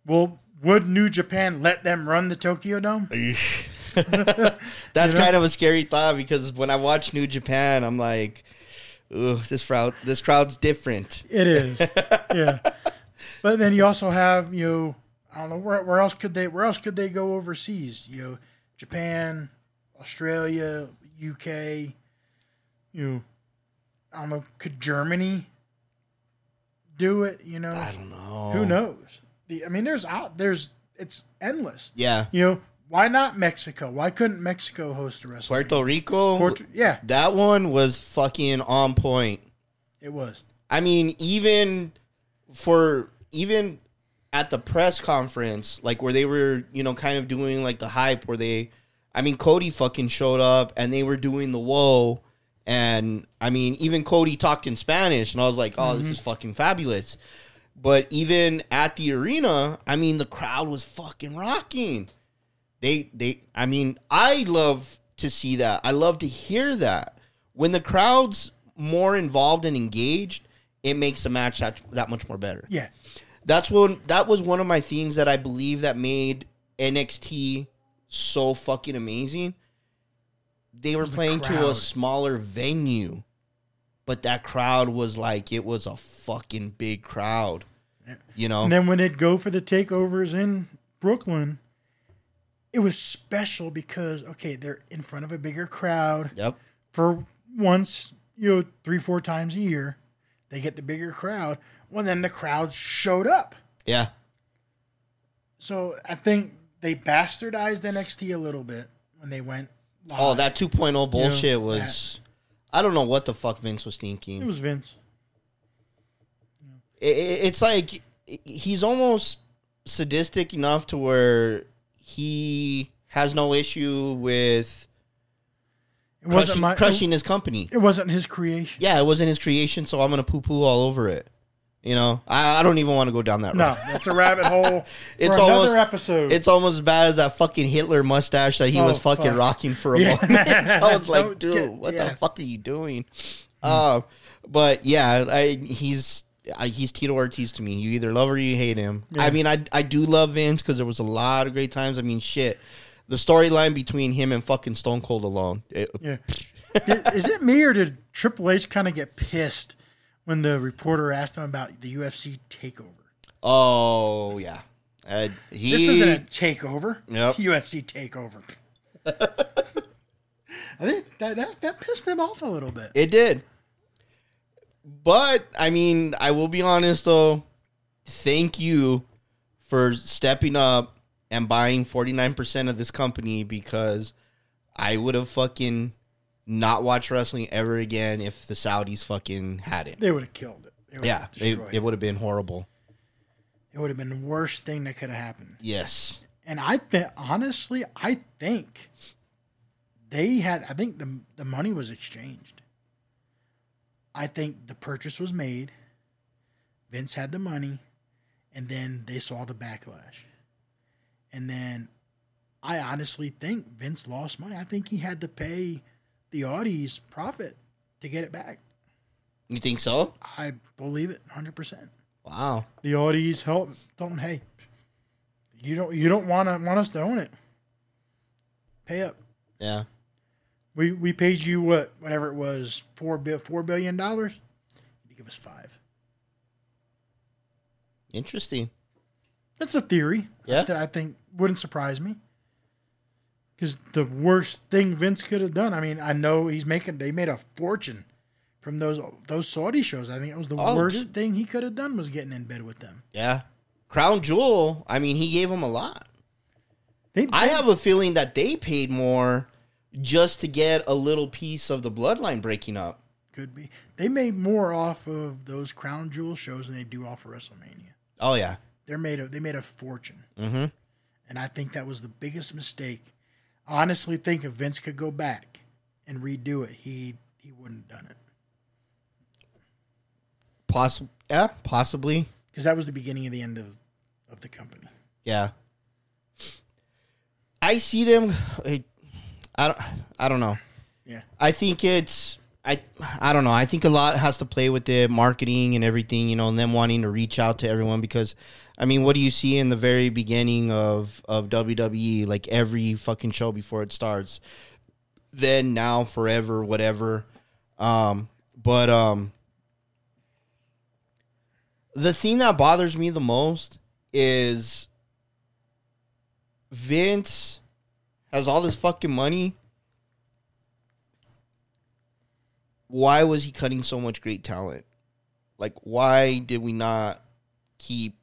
Well, would New Japan let them run the Tokyo Dome? That's You know? kind of a scary thought because when I watch New Japan, I'm like, "Ooh, this crowd, this crowd's different." It is. yeah. But then you also have, you know, I don't know where, where else could they where else could they go overseas? You know, Japan, Australia, UK, you know, I don't know, could Germany do it, you know? I don't know. Who knows? The I mean there's out there's it's endless. Yeah, You know, why not Mexico? Why couldn't Mexico host a wrestling? Puerto Rico. Puerto, yeah, that one was fucking on point. it was. I mean, even for even at the press conference, like where they were, you know, kind of doing like the hype where they I mean, Cody fucking showed up and they were doing the whoa. And I mean, even Cody talked in Spanish and I was like, oh, this mm-hmm. is fucking fabulous. But even at the arena, I mean, the crowd was fucking rocking. They, they, I mean, I love to see that. I love to hear that. When the crowd's more involved and engaged, it makes the match that, that much more better. Yeah. That's one. That was one of my things that I believe that made NXT so fucking amazing. They were the playing to a smaller venue, but that crowd was like it was a fucking big crowd. You know, And then when they'd go for the takeovers in Brooklyn, it was special because okay, they're in front of a bigger crowd yep, for once, you know, three, four times a year. They get the bigger crowd. Well, then the crowds showed up. yeah, So I think they bastardized NXT a little bit when they went. Oh, live. Oh, that 2.0 bullshit Yeah, was. I don't know what the fuck Vince was thinking. it was Vince. it, it- it's like he's almost sadistic enough to where he has no issue with It wasn't crushing, my. crushing his company. It, it wasn't his creation. Yeah, it wasn't his creation, so I'm gonna poo poo all over it. You know, I, I don't even want to go down that No, road. that's a rabbit hole. It's another almost- episode. It's almost as bad as that fucking Hitler mustache that he Oh, was fucking fuck. rocking for a Yeah. moment. I was like, Don't dude, get- what yeah. the fuck are you doing? Uh, but yeah, I, he's I, he's Tito Ortiz to me. You either love or you hate him. I mean, I I do love Vince because there was a lot of great times. I mean, shit, the storyline between him and fucking Stone Cold alone. It, Yeah. Did- Is it me or did Triple H kind of get pissed when the reporter asked him about the UFC takeover? Oh yeah, uh, he. This isn't a takeover. Yep. UFC takeover. I think that, that that pissed him off a little bit. It did. But I mean, I will be honest though. Thank you for stepping up and buying 49% of this company because I would have fucking not watched wrestling ever again if the Saudis fucking had it. They would have killed it. Yeah, it, destroyed it would have been horrible. It would have been the worst thing that could have happened. Yes. And I think, honestly, I think they had. I think the the money was exchanged. I think the purchase was made. Vince had the money, and then they saw the backlash. And then, I honestly think Vince lost money. I think he had to pay the Saudis profit to get it back. You think so? I believe it, hundred percent. Wow. the Saudis help don't hey you don't you don't want to want us to own it pay up Yeah. we we paid you what whatever it was four bi- four billion dollars you give us five Interesting. that's a theory Yeah. that I think wouldn't surprise me because the worst thing Vince could have done I mean I know he's making they made a fortune from those those Saudi shows I think it was the Oh, worst dude. thing he could have done was getting in bed with them Yeah. Crown Jewel, I mean, he gave them a lot. they, I have a feeling that they paid more just to get a little piece of the bloodline breaking up. Could be. They made more off of those crown jewel shows than they do off of WrestleMania. Oh yeah. They're made a they made a fortune, Mm-hmm. And I think that was the biggest mistake. I honestly think if Vince could go back and redo it, he he wouldn't have done it Poss- yeah, possibly. because that was the beginning of the end of of the company. Yeah. I see them. I, I don't. I don't know. Yeah. I think it's. I. I don't know. I think a lot has to play with the marketing and everything. You know, and them wanting to reach out to everyone because, I mean, what do you see in the very beginning of of WWE? Like every fucking show before it starts. Then now forever whatever, um. But um. The thing that bothers me the most is Vince has all this fucking money. Why was he cutting so much great talent? Like, why did we not keep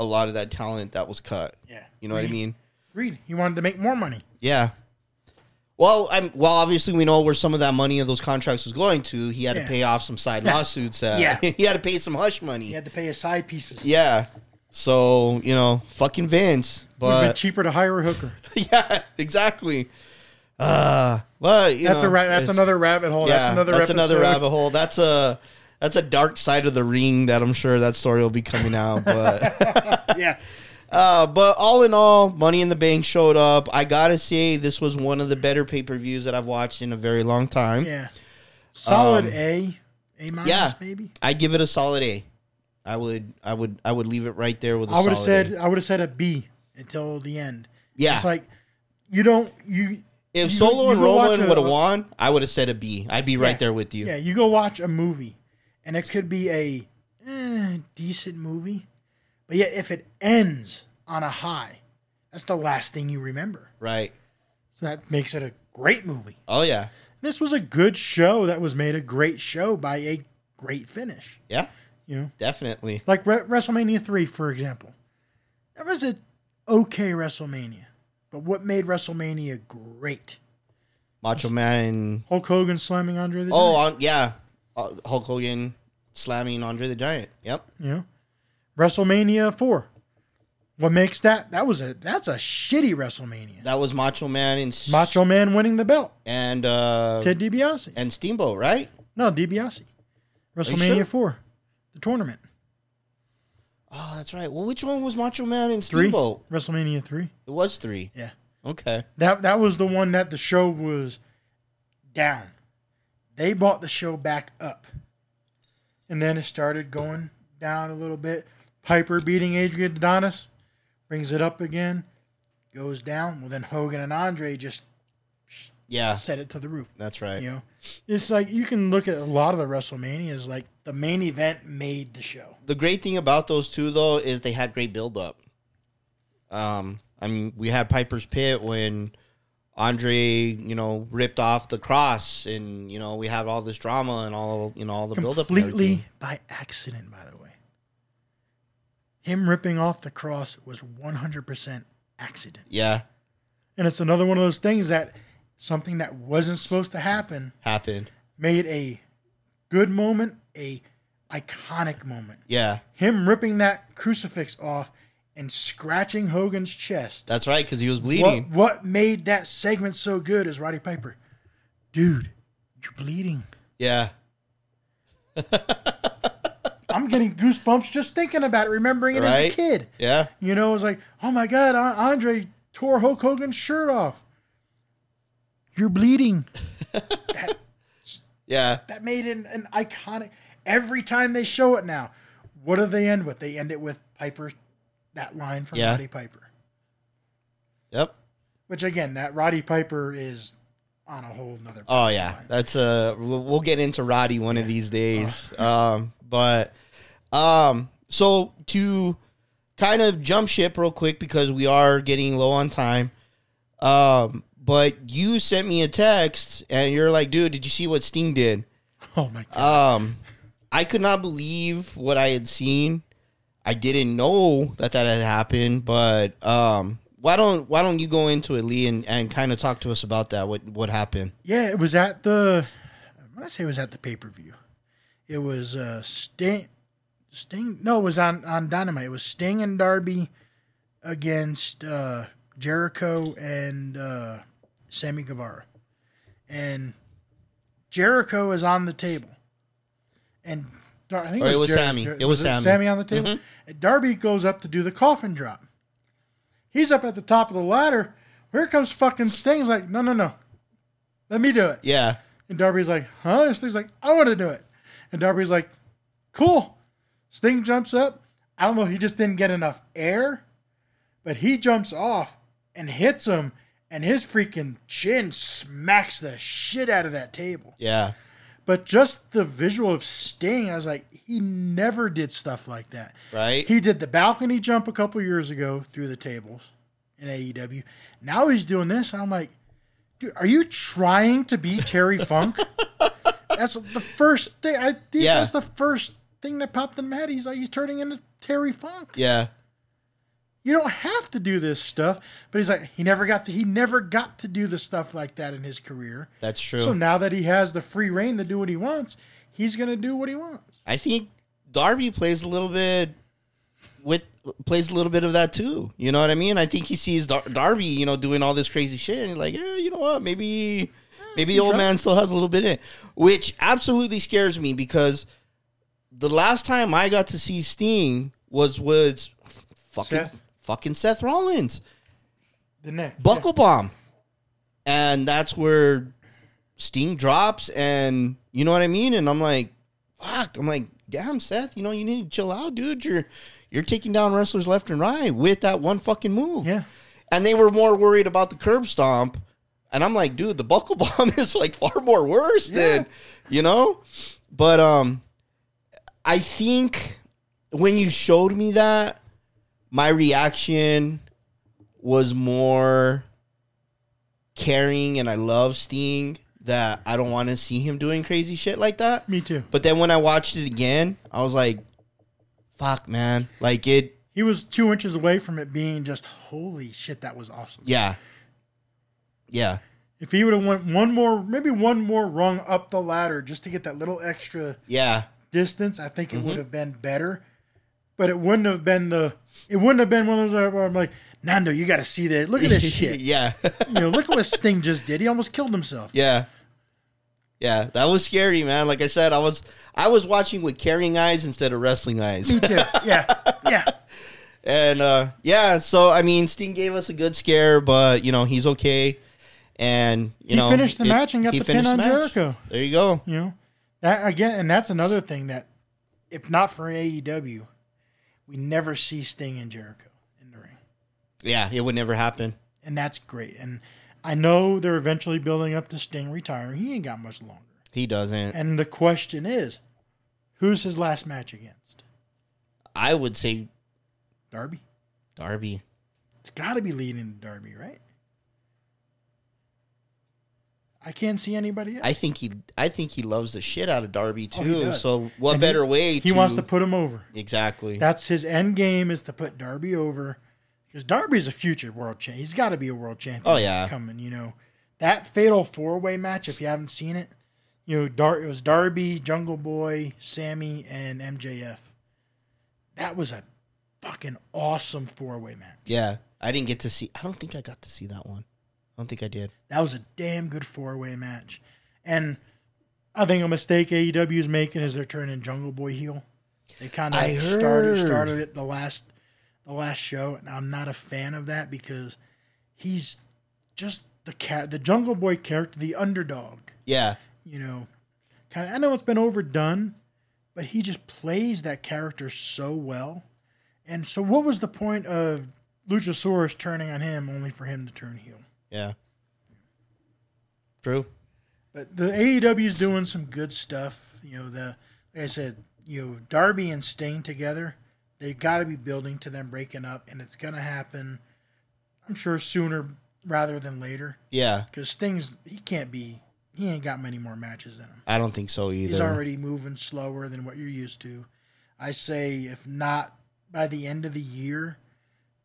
a lot of that talent that was cut? Yeah, You know what I mean? Reed, he wanted to make more money. Yeah. Well, I'm well. Obviously, we know where some of that money of those contracts was going to. He had Yeah. to pay off some side Yeah. lawsuits. Uh, Yeah. he had to pay some hush money. He had to pay his side pieces. Yeah. So you know, fucking Vince. Would have been But cheaper to hire a hooker. yeah, exactly. Uh, but you That's know, a ra- that's another rabbit hole. Yeah, that's another that's another rabbit hole. That's a that's a dark side of the ring that I'm sure that story will be coming out. But Yeah, uh, but all in all, Money in the Bank showed up. I gotta say, this was one of the better pay per views that I've watched in a very long time. yeah. Solid Um, A, A minus yeah. maybe. I'd give it a solid A. I would, I would, I would leave it right there with. a I would have said A. I would have said a B until the end. yeah. It's like you don't you if you- Solo you and Roman would have won, I would have said a B. I'd be right there with you. yeah you go watch a movie and it could be a eh, decent movie, but yet if it ends on a high, that's the last thing you remember. Right. So that makes it a great movie. Oh yeah. This was a good show that was made a great show by a great finish. Yeah. You know, Definitely. like Re- WrestleMania three, for example. That was a okay WrestleMania, but what made WrestleMania great? Macho Man and Hulk Hogan slamming Andre the Giant. oh Giant. on, yeah, uh, Hulk Hogan slamming Andre the Giant. Yep. Know, WrestleMania four. What makes that? That was a that's a shitty WrestleMania. That was Macho Man and Macho Man winning the belt. and uh, Ted DiBiase. and Steamboat, right? No, DiBiase. WrestleMania sure? four, the tournament Oh, that's right. Well, which one was Macho Man and three. Steamboat? WrestleMania three. It was three. Yeah. Okay. That that was the one that the show was down. They bought the show back up. And then it started going down a little bit. Piper beating Adrian Adonis brings it up again, goes down. Well, then Hogan and Andre just Yeah, set it to the roof. that's right. You know, it's like you can look at a lot of the WrestleManias. Like the main event made the show. The great thing about those two though is they had great build up. Um, I mean, we had Piper's Pit when Andre, you know, ripped off the cross, and you know, we have all this drama and all, you know, all the build up. Completely by accident, by the way. Him ripping off the cross was 100% accident. Yeah, And it's another one of those things that something that wasn't supposed to happen Happened. made a good moment a iconic moment. Yeah, Him ripping that crucifix off and scratching Hogan's chest. that's right. Because he was bleeding. what made that segment so good is Roddy Piper. Dude, you're bleeding. Yeah, I'm getting goosebumps just thinking about it, remembering it as a kid. yeah, You know, it was like, oh my God, Andre tore Hulk Hogan's shirt off. You're bleeding. yeah. That made it an iconic. Every time they show it now, what do they end with? They end it with Piper, that line from Yeah. Roddy Piper. Yep. Which again, that Roddy Piper is on a whole nother. Oh yeah, that's uh we'll, we'll get into Roddy one of these days. Um, but um, so to kind of jump ship real quick because we are getting low on time. Um, but you sent me a text and you're like, dude, did you see what Sting did? Oh my God. Um, I could not believe what I had seen. I didn't know that that had happened, but um, why don't why don't you go into it, Lee, and, and kind of talk to us about that? What what happened? Yeah, it was at the. I want to say it was at the pay per view. It was uh, Sting. Sting. No, it was on on Dynamite. It was Sting and Darby against uh, Jericho and uh, Sammy Guevara, and Jericho is on the table, and Dar- I think Or it was Sammy. Jer- It was Sammy. Sammy on the table. And Darby goes up to do the coffin drop. He's up at the top of the ladder. Here comes fucking Sting. He's like, no, no, no. Let me do it. Yeah, And Darby's like, huh? And Sting's like, I want to do it. And Darby's like, cool. Sting jumps up. I don't know, he just didn't get enough air, but he jumps off and hits him, and his freaking chin smacks the shit out of that table. yeah, But just the visual of Sting, I was like, he never did stuff like that. right. He did the balcony jump a couple years ago through the tables in AEW. Now he's doing this. I'm like, dude, are you trying to be Terry Funk? that's the first thing. I think Yeah. that's the first thing that popped in my head. He's like, he's turning into Terry Funk. yeah, You don't have to do this stuff. But he's like, he never got to. He never got to do the stuff like that in his career. that's true. So now that he has the free reign to do what he wants, he's gonna do what he wants. I think Darby plays a little bit with plays a little bit of that too. You know what I mean? I think he sees Dar- Darby, you know, doing all this crazy shit, and he's like, yeah, you know what? Maybe, maybe the old man still has a little bit in, it. which absolutely scares me because the last time I got to see Sting was was fucking Seth. Fucking Seth Rollins. The next buckle bomb. And that's where sting drops and you know what i mean? And i'm like fuck. I'm like damn seth you know you need to chill out dude. You're you're taking down wrestlers left and right with that one fucking move. Yeah. and they were more worried about the curb stomp. And i'm like dude the buckle bomb is like far more worse than you know? But um i think when you showed me that my reaction was more caring and I love Sting that I don't want to see him doing crazy shit like that. Me too. But then when I watched it again, I was like, fuck, man. Like it, He was two inches away from it being just holy shit. That was awesome. yeah. Yeah. If he would have went one more, maybe one more rung up the ladder just to get that little extra Yeah. distance, I think it Mm-hmm. would have been better. But it wouldn't have been the. It wouldn't have been one of those where I'm like, Nando, you got to see this. Look at this shit. yeah. You know, look at what Sting just did. He almost killed himself. yeah. Yeah. That was scary, man. Like I said, I was I was watching with caring eyes instead of wrestling eyes. Me too. Yeah, yeah. And uh, yeah, so I mean, Sting gave us a good scare, but you know he's okay. And you He know, finished the it- match and got he the pin on the. Jericho. There you go. You know, that again, and that's another thing that, if not for AEW, we never see Sting and Jericho in the ring. Yeah, it would never happen. and that's great. And I know they're eventually building up to Sting retiring. He ain't got much longer. He doesn't. And the question is, who's his last match against? I would say Darby. Darby. It's got to be leading to Darby, right? I can't see anybody else. I think he. I think he loves the shit out of Darby Oh, too. does. so what And he- better way? he wants to put him over. exactly. That's his end game is to put Darby over because Darby's a future world champ. He's got to be a world champion. Oh, yeah. coming. You know, that fatal four way match, if you haven't seen it, you know, Dar- it was Darby, Jungle Boy, Sammy, and MJF. That was a fucking awesome four way match. Yeah, I didn't get to see. I don't think I got to see that one. I don't think I did. That was a damn good four way match. And I think a mistake AEW is making is they're turning Jungle Boy heel. They kind I of started heard. started it the last the last show, and I'm not a fan of that because he's just the cat, the Jungle Boy character, the underdog. Yeah, You know, kind of. I know it's been overdone, but he just plays that character so well. And so, what was the point of Luchasaurus turning on him only for him to turn heel? Yeah. True. But the AEW is doing some good stuff. You know, the like I said, you know, Darby and Sting together, they've got to be building to them breaking up, and it's gonna happen. I'm sure sooner rather than later, Yeah, because Sting's he can't be he ain't got many more matches in him. I don't think so either. He's already moving slower than what you're used to. I say if not by the end of the year,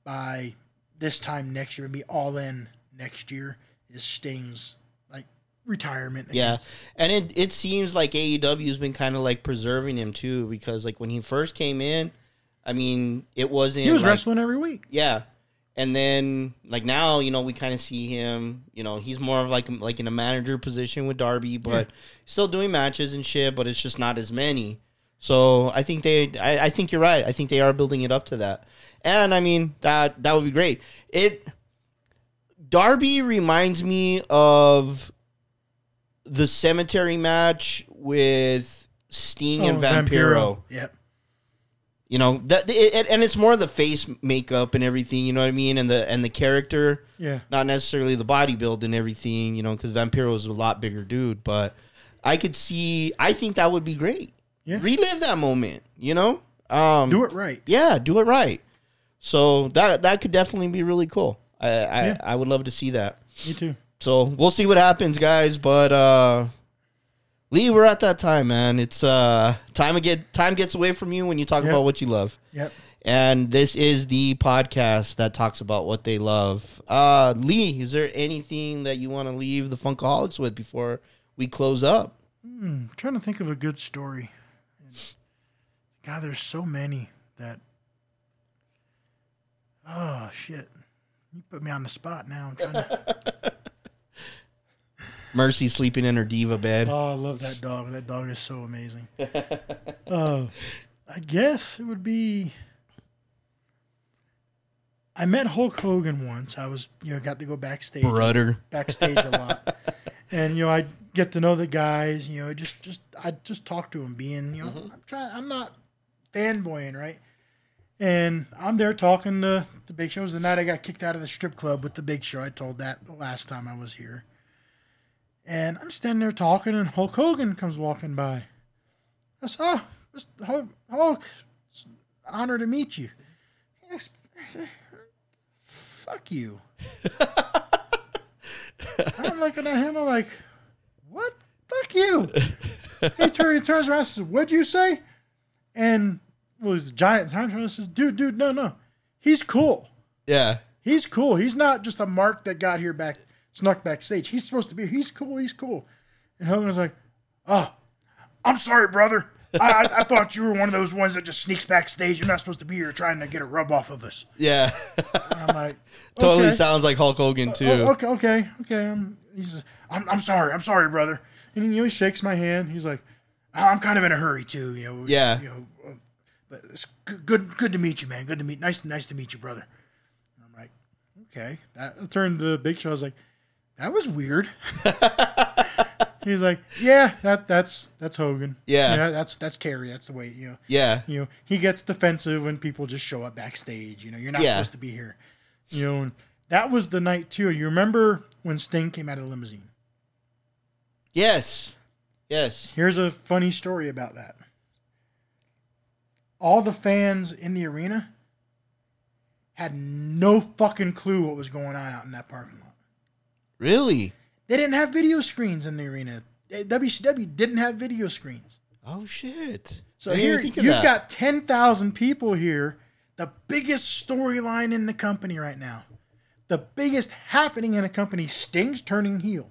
by this time next year, be all in next year is Sting's like retirement. Yeah, and it it seems like AEW has been kind of like preserving him too because like when he first came in, I mean it wasn't he was like, wrestling every week. Yeah. And then like now, you know, we kind of see him, you know, he's more of like like in a manager position with Darby, but still doing matches and shit, but it's just not as many. So I think they I, I think you're right. I think they are building it up to that. And I mean that that would be great. It Darby reminds me of the cemetery match with Sting and Oh, Vampiro. Yep. You know that, it, and it's more the face makeup and everything. You know what I mean, and the and the character, Yeah. not necessarily the body build and everything. You know, because Vampiro is a lot bigger dude, but I could see. I think that would be great. Yeah. Relive that moment. You know, um, Do it right. Yeah, do it right. So that that could definitely be really cool. I I, Yeah. I would love to see that. Me too. So we'll see what happens, guys. But uh Lee, we're at that time, man. It's uh time again. time gets away from you when you talk Yep. about what you love. Yep. And this is the podcast that talks about what they love. Uh Lee, is there anything that you want to leave the Funkaholiks with before we close up? I'm trying to think of a good story. God, there's so many that. Oh shit! You put me on the spot now. I'm trying to. Mercy sleeping in her diva bed. Oh, I love that dog. That dog is so amazing. uh, I guess it would be. I met Hulk Hogan once. I was, you know, got to go backstage, Brother. backstage a lot, and you know, I get to know the guys. You know, just, just, I just talk to them, being, you know, I'm trying. I'm not fanboying, right? And I'm there talking to the Big Show. It was the night I got kicked out of the strip club with the Big Show. I told that the last time I was here. And I'm standing there talking, and Hulk Hogan comes walking by. I said, "Oh, Mr. Hulk, Hulk it's an honor to meet you." I said, Fuck you. I'm looking at him. I'm like, "What? Fuck you." he, turn, he turns around and says, "What'd you say?" And well, he's a giant time traveler. Says, "Dude, dude, no, no, he's cool." Yeah. He's cool. He's not just a mark that got here back, snuck backstage. He's supposed to be. He's cool. He's cool. And Hogan was like, "Oh, I'm sorry, brother. I, I, I thought you were one of those ones that just sneaks backstage. You're not supposed to be here trying to get a rub off of us." Yeah. And I'm like, totally okay. sounds like Hulk Hogan too. Oh, okay, okay, okay. I'm, he's, I'm, I'm sorry. I'm sorry, brother. And you know, he shakes my hand. He's like, I'm kind of in a hurry too. You know. Yeah. You know, uh, but it's good, good, good to meet you, man. Good to meet. Nice, nice to meet you, brother. And I'm like, okay. That turned the Big Show. I was like, that was weird. He's like, yeah, that that's that's Hogan. Yeah. that's that's Terry. That's the way you know. Yeah. You know, he gets defensive when people just show up backstage. You know, you're not Yeah. supposed to be here. You know, and that was the night too. You remember when Sting came out of the limousine? Yes. Yes. Here's a funny story about that. All the fans in the arena had no fucking clue what was going on out in that parking lot. Really? They didn't have video screens in the arena. WCW didn't have video screens. Oh shit. So I here you've that. got 10,000 people here, the biggest storyline in the company right now. the biggest happening in a company, Sting's turning heel,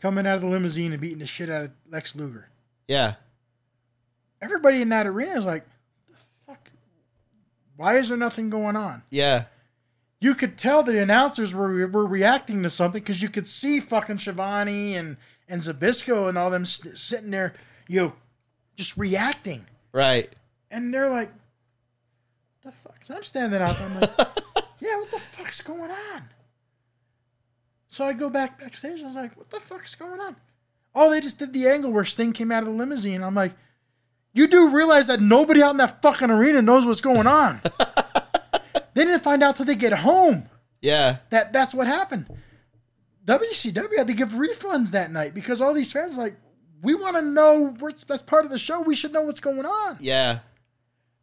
coming out of the limousine and beating the shit out of Lex Luger. Yeah. Everybody in that arena is like, the? Why is there nothing going on? Yeah. You could tell the announcers were were reacting to something because you could see fucking Schiavone and and Zbyszko and all them s- sitting there, you know, just reacting. Right. And they're like, the fuck? I'm standing out there. I'm like, yeah, what the fuck's going on? So I go back backstage. I was like, what the fuck's going on? Oh, they just did the angle where Sting came out of the limousine. I'm like, you do realize that nobody out in that fucking arena knows what's going on. they didn't find out till they get home Yeah. that that's what happened. WCW had to give refunds that night because all these fans like, we want to know what's that's part of the show. We should know what's going on. Yeah.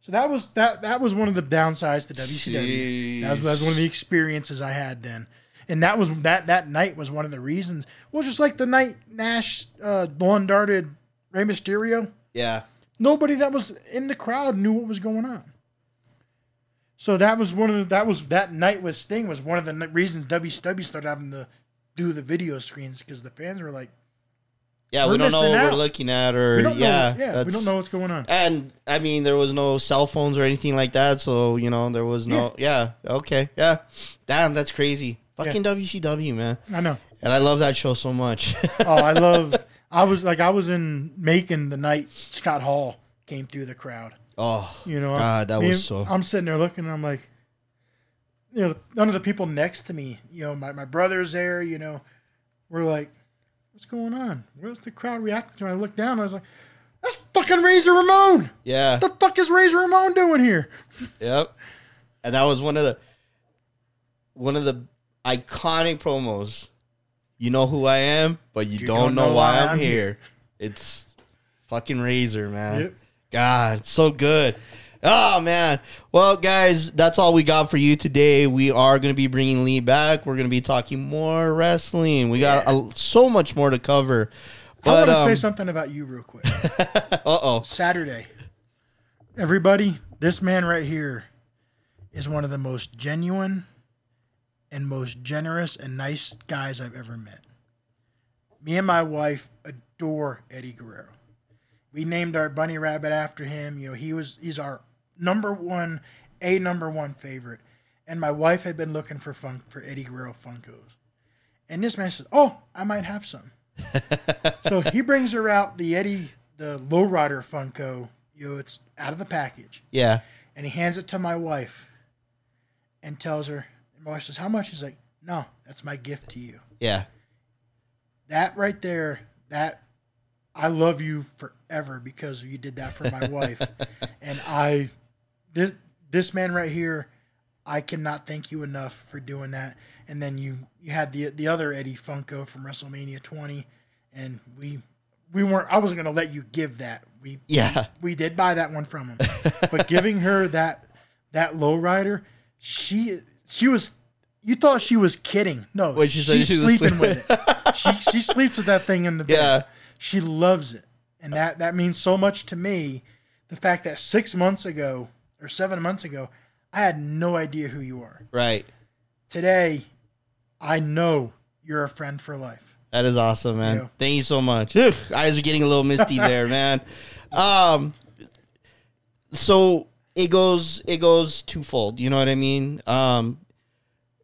So that was that that was one of the downsides to WCW. That was, that was one of the experiences I had then, and that was that that night was one of the reasons. Well, just like the night Nash uh, lawn darted Rey Mysterio, Yeah. Nobody that was in the crowd knew what was going on. So that was one of the that was that night was Sting was one of the reasons WCW started having to do the video screens because the fans were like, Yeah. We don't know what out. we're looking at, or yeah. know, yeah, we don't know what's going on. And I mean, there was no cell phones or anything like that, so you know, there was no. Yeah. Okay. Yeah. Damn, that's crazy. Fucking WCW, man. I know. And I love that show so much. oh, I love. I was like, I was in Macon the night Scott Hall came through the crowd. oh. You know, God, that was so- I'm sitting there looking, and I'm like, you know, none of the people next to me, you know, my, my brother's there, you know, we're like, what's going on? Where's the crowd reacting to? And I looked down, I was like, that's fucking Razor Ramon. Yeah. What the fuck is Razor Ramon doing here? Yep. And that was one of the one of the iconic promos. You know who I am, but you, don't, know, why I'm, here. It's fucking Razor, man. Yep. God, it's so good. Oh man. Well, guys, that's all we got for you today. We are going to be bringing Lee back. We're going to be talking more wrestling. We got a, so much more to cover. But, I want to say um, something about you real quick. uh oh. Saturday. Everybody, this man right here is one of the most genuine and most generous and nice guys I've ever met. Me and my wife adore Eddie Guerrero. We named our bunny rabbit after him. You know, he was he's our number one, a number one favorite. And my wife had been looking for fun for Eddie Guerrero Funkos. And this man says, Oh, I might have some. so he brings her out the Eddie, the lowrider Funko. You know, it's out of the package, Yeah. and he hands it to my wife, and tells her. Wife says, "How much?" He's like, "No, that's my gift to you." Yeah. That right there, that I love you forever because you did that for my wife, and I, this this man right here, I cannot thank you enough for doing that. And then you you had the the other Eddie Funko from WrestleMania 20, and we we weren't. I wasn't gonna let you give that. We Yeah. we did buy that one from him, but giving her that that lowrider, she she was. You thought she was kidding. No, What, she she's sleeping asleep? with it. She she sleeps with that thing in the bed. Yeah. She loves it, and that that means so much to me. The fact that six months ago or seven months ago, I had no idea who you are. Right. Today, I know you're a friend for life. That is awesome, man. Yeah. Thank you so much. Eyes are getting a little misty there, man. Um, so it goes it goes twofold. You know what I mean? Um,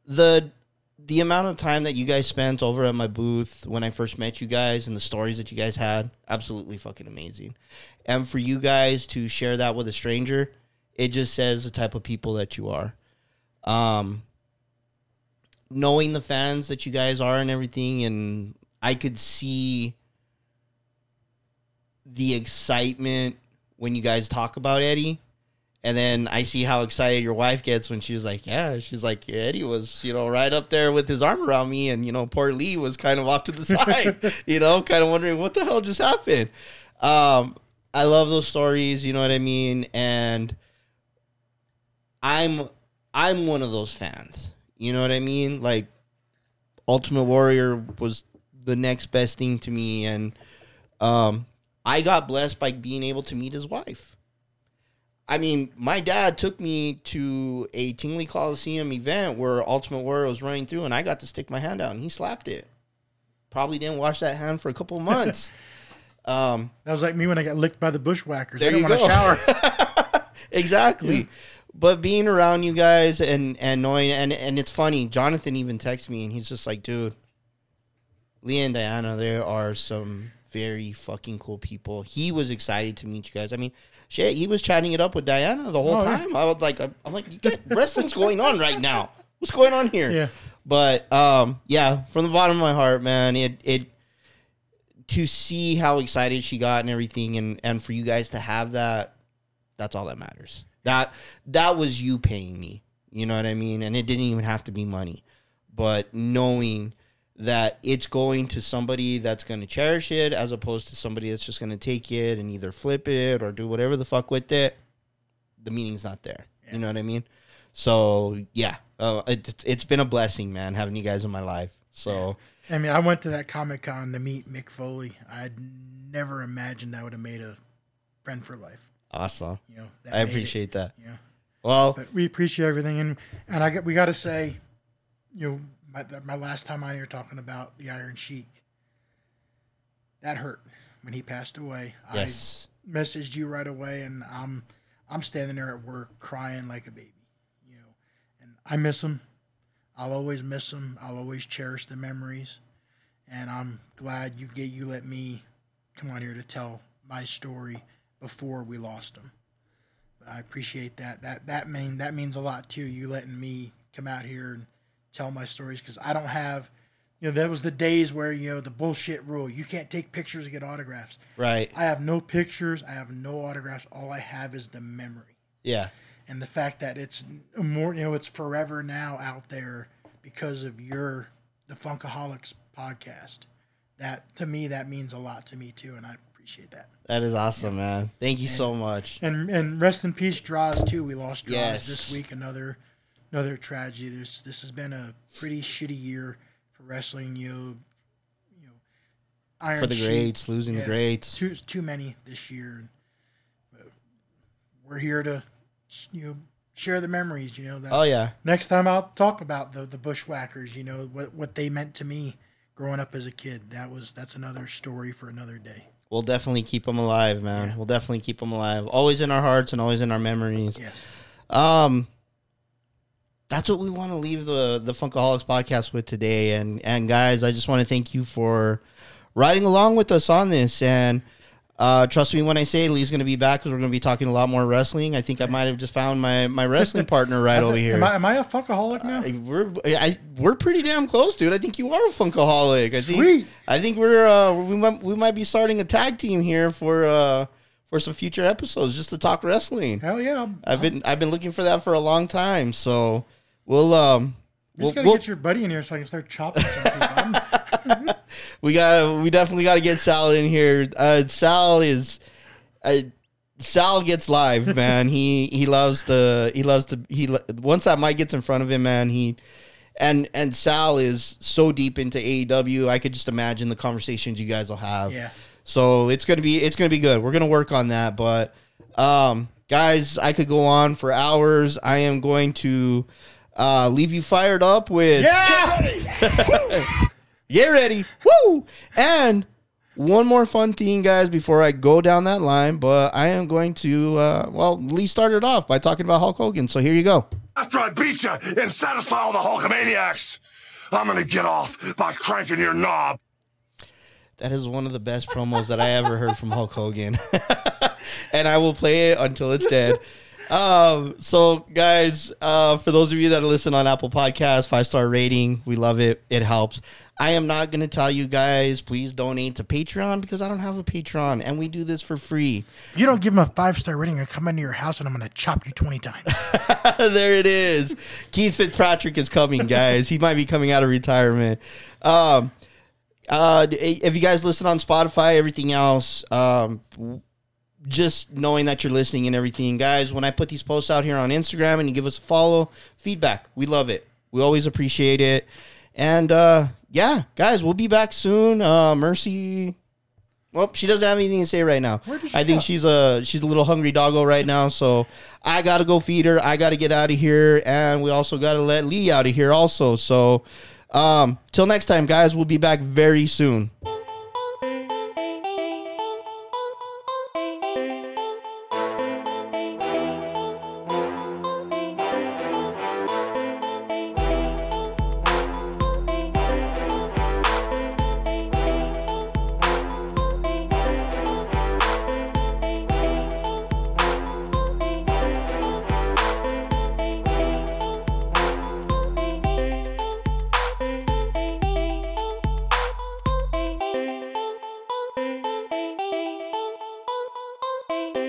the the amount of time that you guys spent over at my booth when I first met you guys and the stories that you guys had, absolutely fucking amazing. And for you guys to share that with a stranger, it just says the type of people that you are. Um, knowing the fans that you guys are and everything, and I could see the excitement when you guys talk about Eddie. And then I see how excited your wife gets when she was like, "Yeah." She's like, yeah, "Eddie was, you know, right up there with his arm around me, and you know, poor Lee was kind of off to the side, you know, kind of wondering what the hell just happened." Um, I love those stories, you know what I mean, and I'm I'm one of those fans. You know what I mean? Like Ultimate Warrior was the next best thing to me and um I got blessed by being able to meet his wife. I mean, my dad took me to a Tingley Coliseum event where Ultimate Warrior was running through, and I got to stick my hand out, and he slapped it. Probably didn't wash that hand for a couple of months. um, That was like me when I got licked by the bushwhackers. There I didn't want to shower. exactly. But being around you guys and and knowing and and it's funny. Jonathan even texted me, and he's just like, "Dude, Leah and Diana, there are some very fucking cool people." He was excited to meet you guys. I mean. Shit, he was chatting it up with Diana the whole Oh, yeah. time. I was like, I'm I'm like, you wrestling's going on right now. What's going on here? Yeah. But um, yeah, from the bottom of my heart, man, it it to see how excited she got and everything, and and for you guys to have that, that's all that matters. That that was you paying me. You know what I mean? And it didn't even have to be money, but knowing that it's going to somebody that's going to cherish it as opposed to somebody that's just going to take it and either flip it or do whatever the fuck with it the meaning's not there you know what i mean so yeah uh, it's, it's been a blessing man having you guys in my life so I mean, I went to that Comic Con to meet Mick Foley. I'd never imagined I would have made a friend for life. awesome You know, i made it. appreciate that Yeah. well But we appreciate everything, and and I we got to say, you know, my my last time on here talking about the Iron Sheik. That hurt when he passed away. yes I messaged you right away, and I'm I'm standing there at work crying like a baby, you know, and I miss him. I'll always miss him. I'll always cherish the memories, and I'm glad you get you let me come on here to tell my story before we lost him. I appreciate that. That that mean that means a lot too. You letting me come out here and tell my stories because I don't have, you know, that was the days where you know the bullshit rule. You can't take pictures and get autographs. right I have no pictures. I have no autographs. All I have is the memory yeah and the fact that it's more. You know, it's forever now out there because of your the Funkaholiks podcast. That to me, that means a lot to me too, and I appreciate that. that is awesome man thank you so much And and rest in peace, Droz too. We lost Droz Yes. this week. Another another tragedy. There's this has been a pretty shitty year for wrestling. You know, you know, Iron for the Sheik, greats losing the yeah, greats Too too many this year. But We're here to you know share the memories. You know that oh yeah next time I'll talk about the the bushwhackers. You know what what they meant to me growing up as a kid. That was that's another story for another day. we'll definitely keep them alive man Yeah. we'll definitely keep them alive always in our hearts and always in our memories Yes. Um, that's what we want to leave the the Funkaholiks podcast with today. And and guys, I just want to thank you for riding along with us on this. And uh, trust me when I say Lee's going to be back because we're going to be talking a lot more wrestling. I think I might have just found my my wrestling partner right over here. Am I, am I a funkaholik now? I- we're I, we're pretty damn close, dude. I think you are a funkaholik. I think Sweet. I think we're uh, we might we might be starting a tag team here for uh for some future episodes just to talk wrestling. Hell yeah! I'm, I've been I've been looking for that for a long time. So we'll um You we'll, gotta we'll- get your buddy in here so I can start chopping some people. We got we definitely got to get Sal in here. Uh, Sal is uh, Sal gets live, man. he he loves the he loves the he once that mic gets in front of him, man. He and and Sal is so deep into AEW. I could just imagine the conversations you guys will have. Yeah. So it's gonna be it's gonna be good. We're gonna work on that, but um, guys, I could go on for hours. I am going to uh, leave you fired up with yeah, Get ready. Woo! And one more fun thing, guys, before I go down that line, but I am going to, uh, well, Lee started off by talking about Hulk Hogan. So here you go. After I beat you and satisfy all the Hulkamaniacs, I'm gonna get off by cranking your knob. That is one of the best promos that I ever heard from Hulk Hogan. and I will play it until it's dead. Um, so guys, uh, for those of you that listen on Apple Podcasts, five star rating, we love it. It helps. I am not going to tell you guys, please donate to Patreon because I don't have a Patreon and we do this for free. if you don't give him a five star rating, I come into your house and I'm gonna chop you twenty times. there it is. Keith Fitzpatrick is coming, guys. he might be coming out of retirement. Um, uh, if you guys listen on Spotify, everything else, um, just knowing that you're listening and everything, guys. When I put these posts out here on Instagram and you give us a follow, feedback, we love it. We always appreciate it. And uh, yeah, guys, we'll be back soon. Uh, Mercy Well, she doesn't have anything to say right now. Where did she I think go? she's a she's a little hungry doggo right now, so I gotta go feed her. I gotta get out of here, and we also gotta let Lee out of here also. So, um, till next time, guys, we'll be back very soon.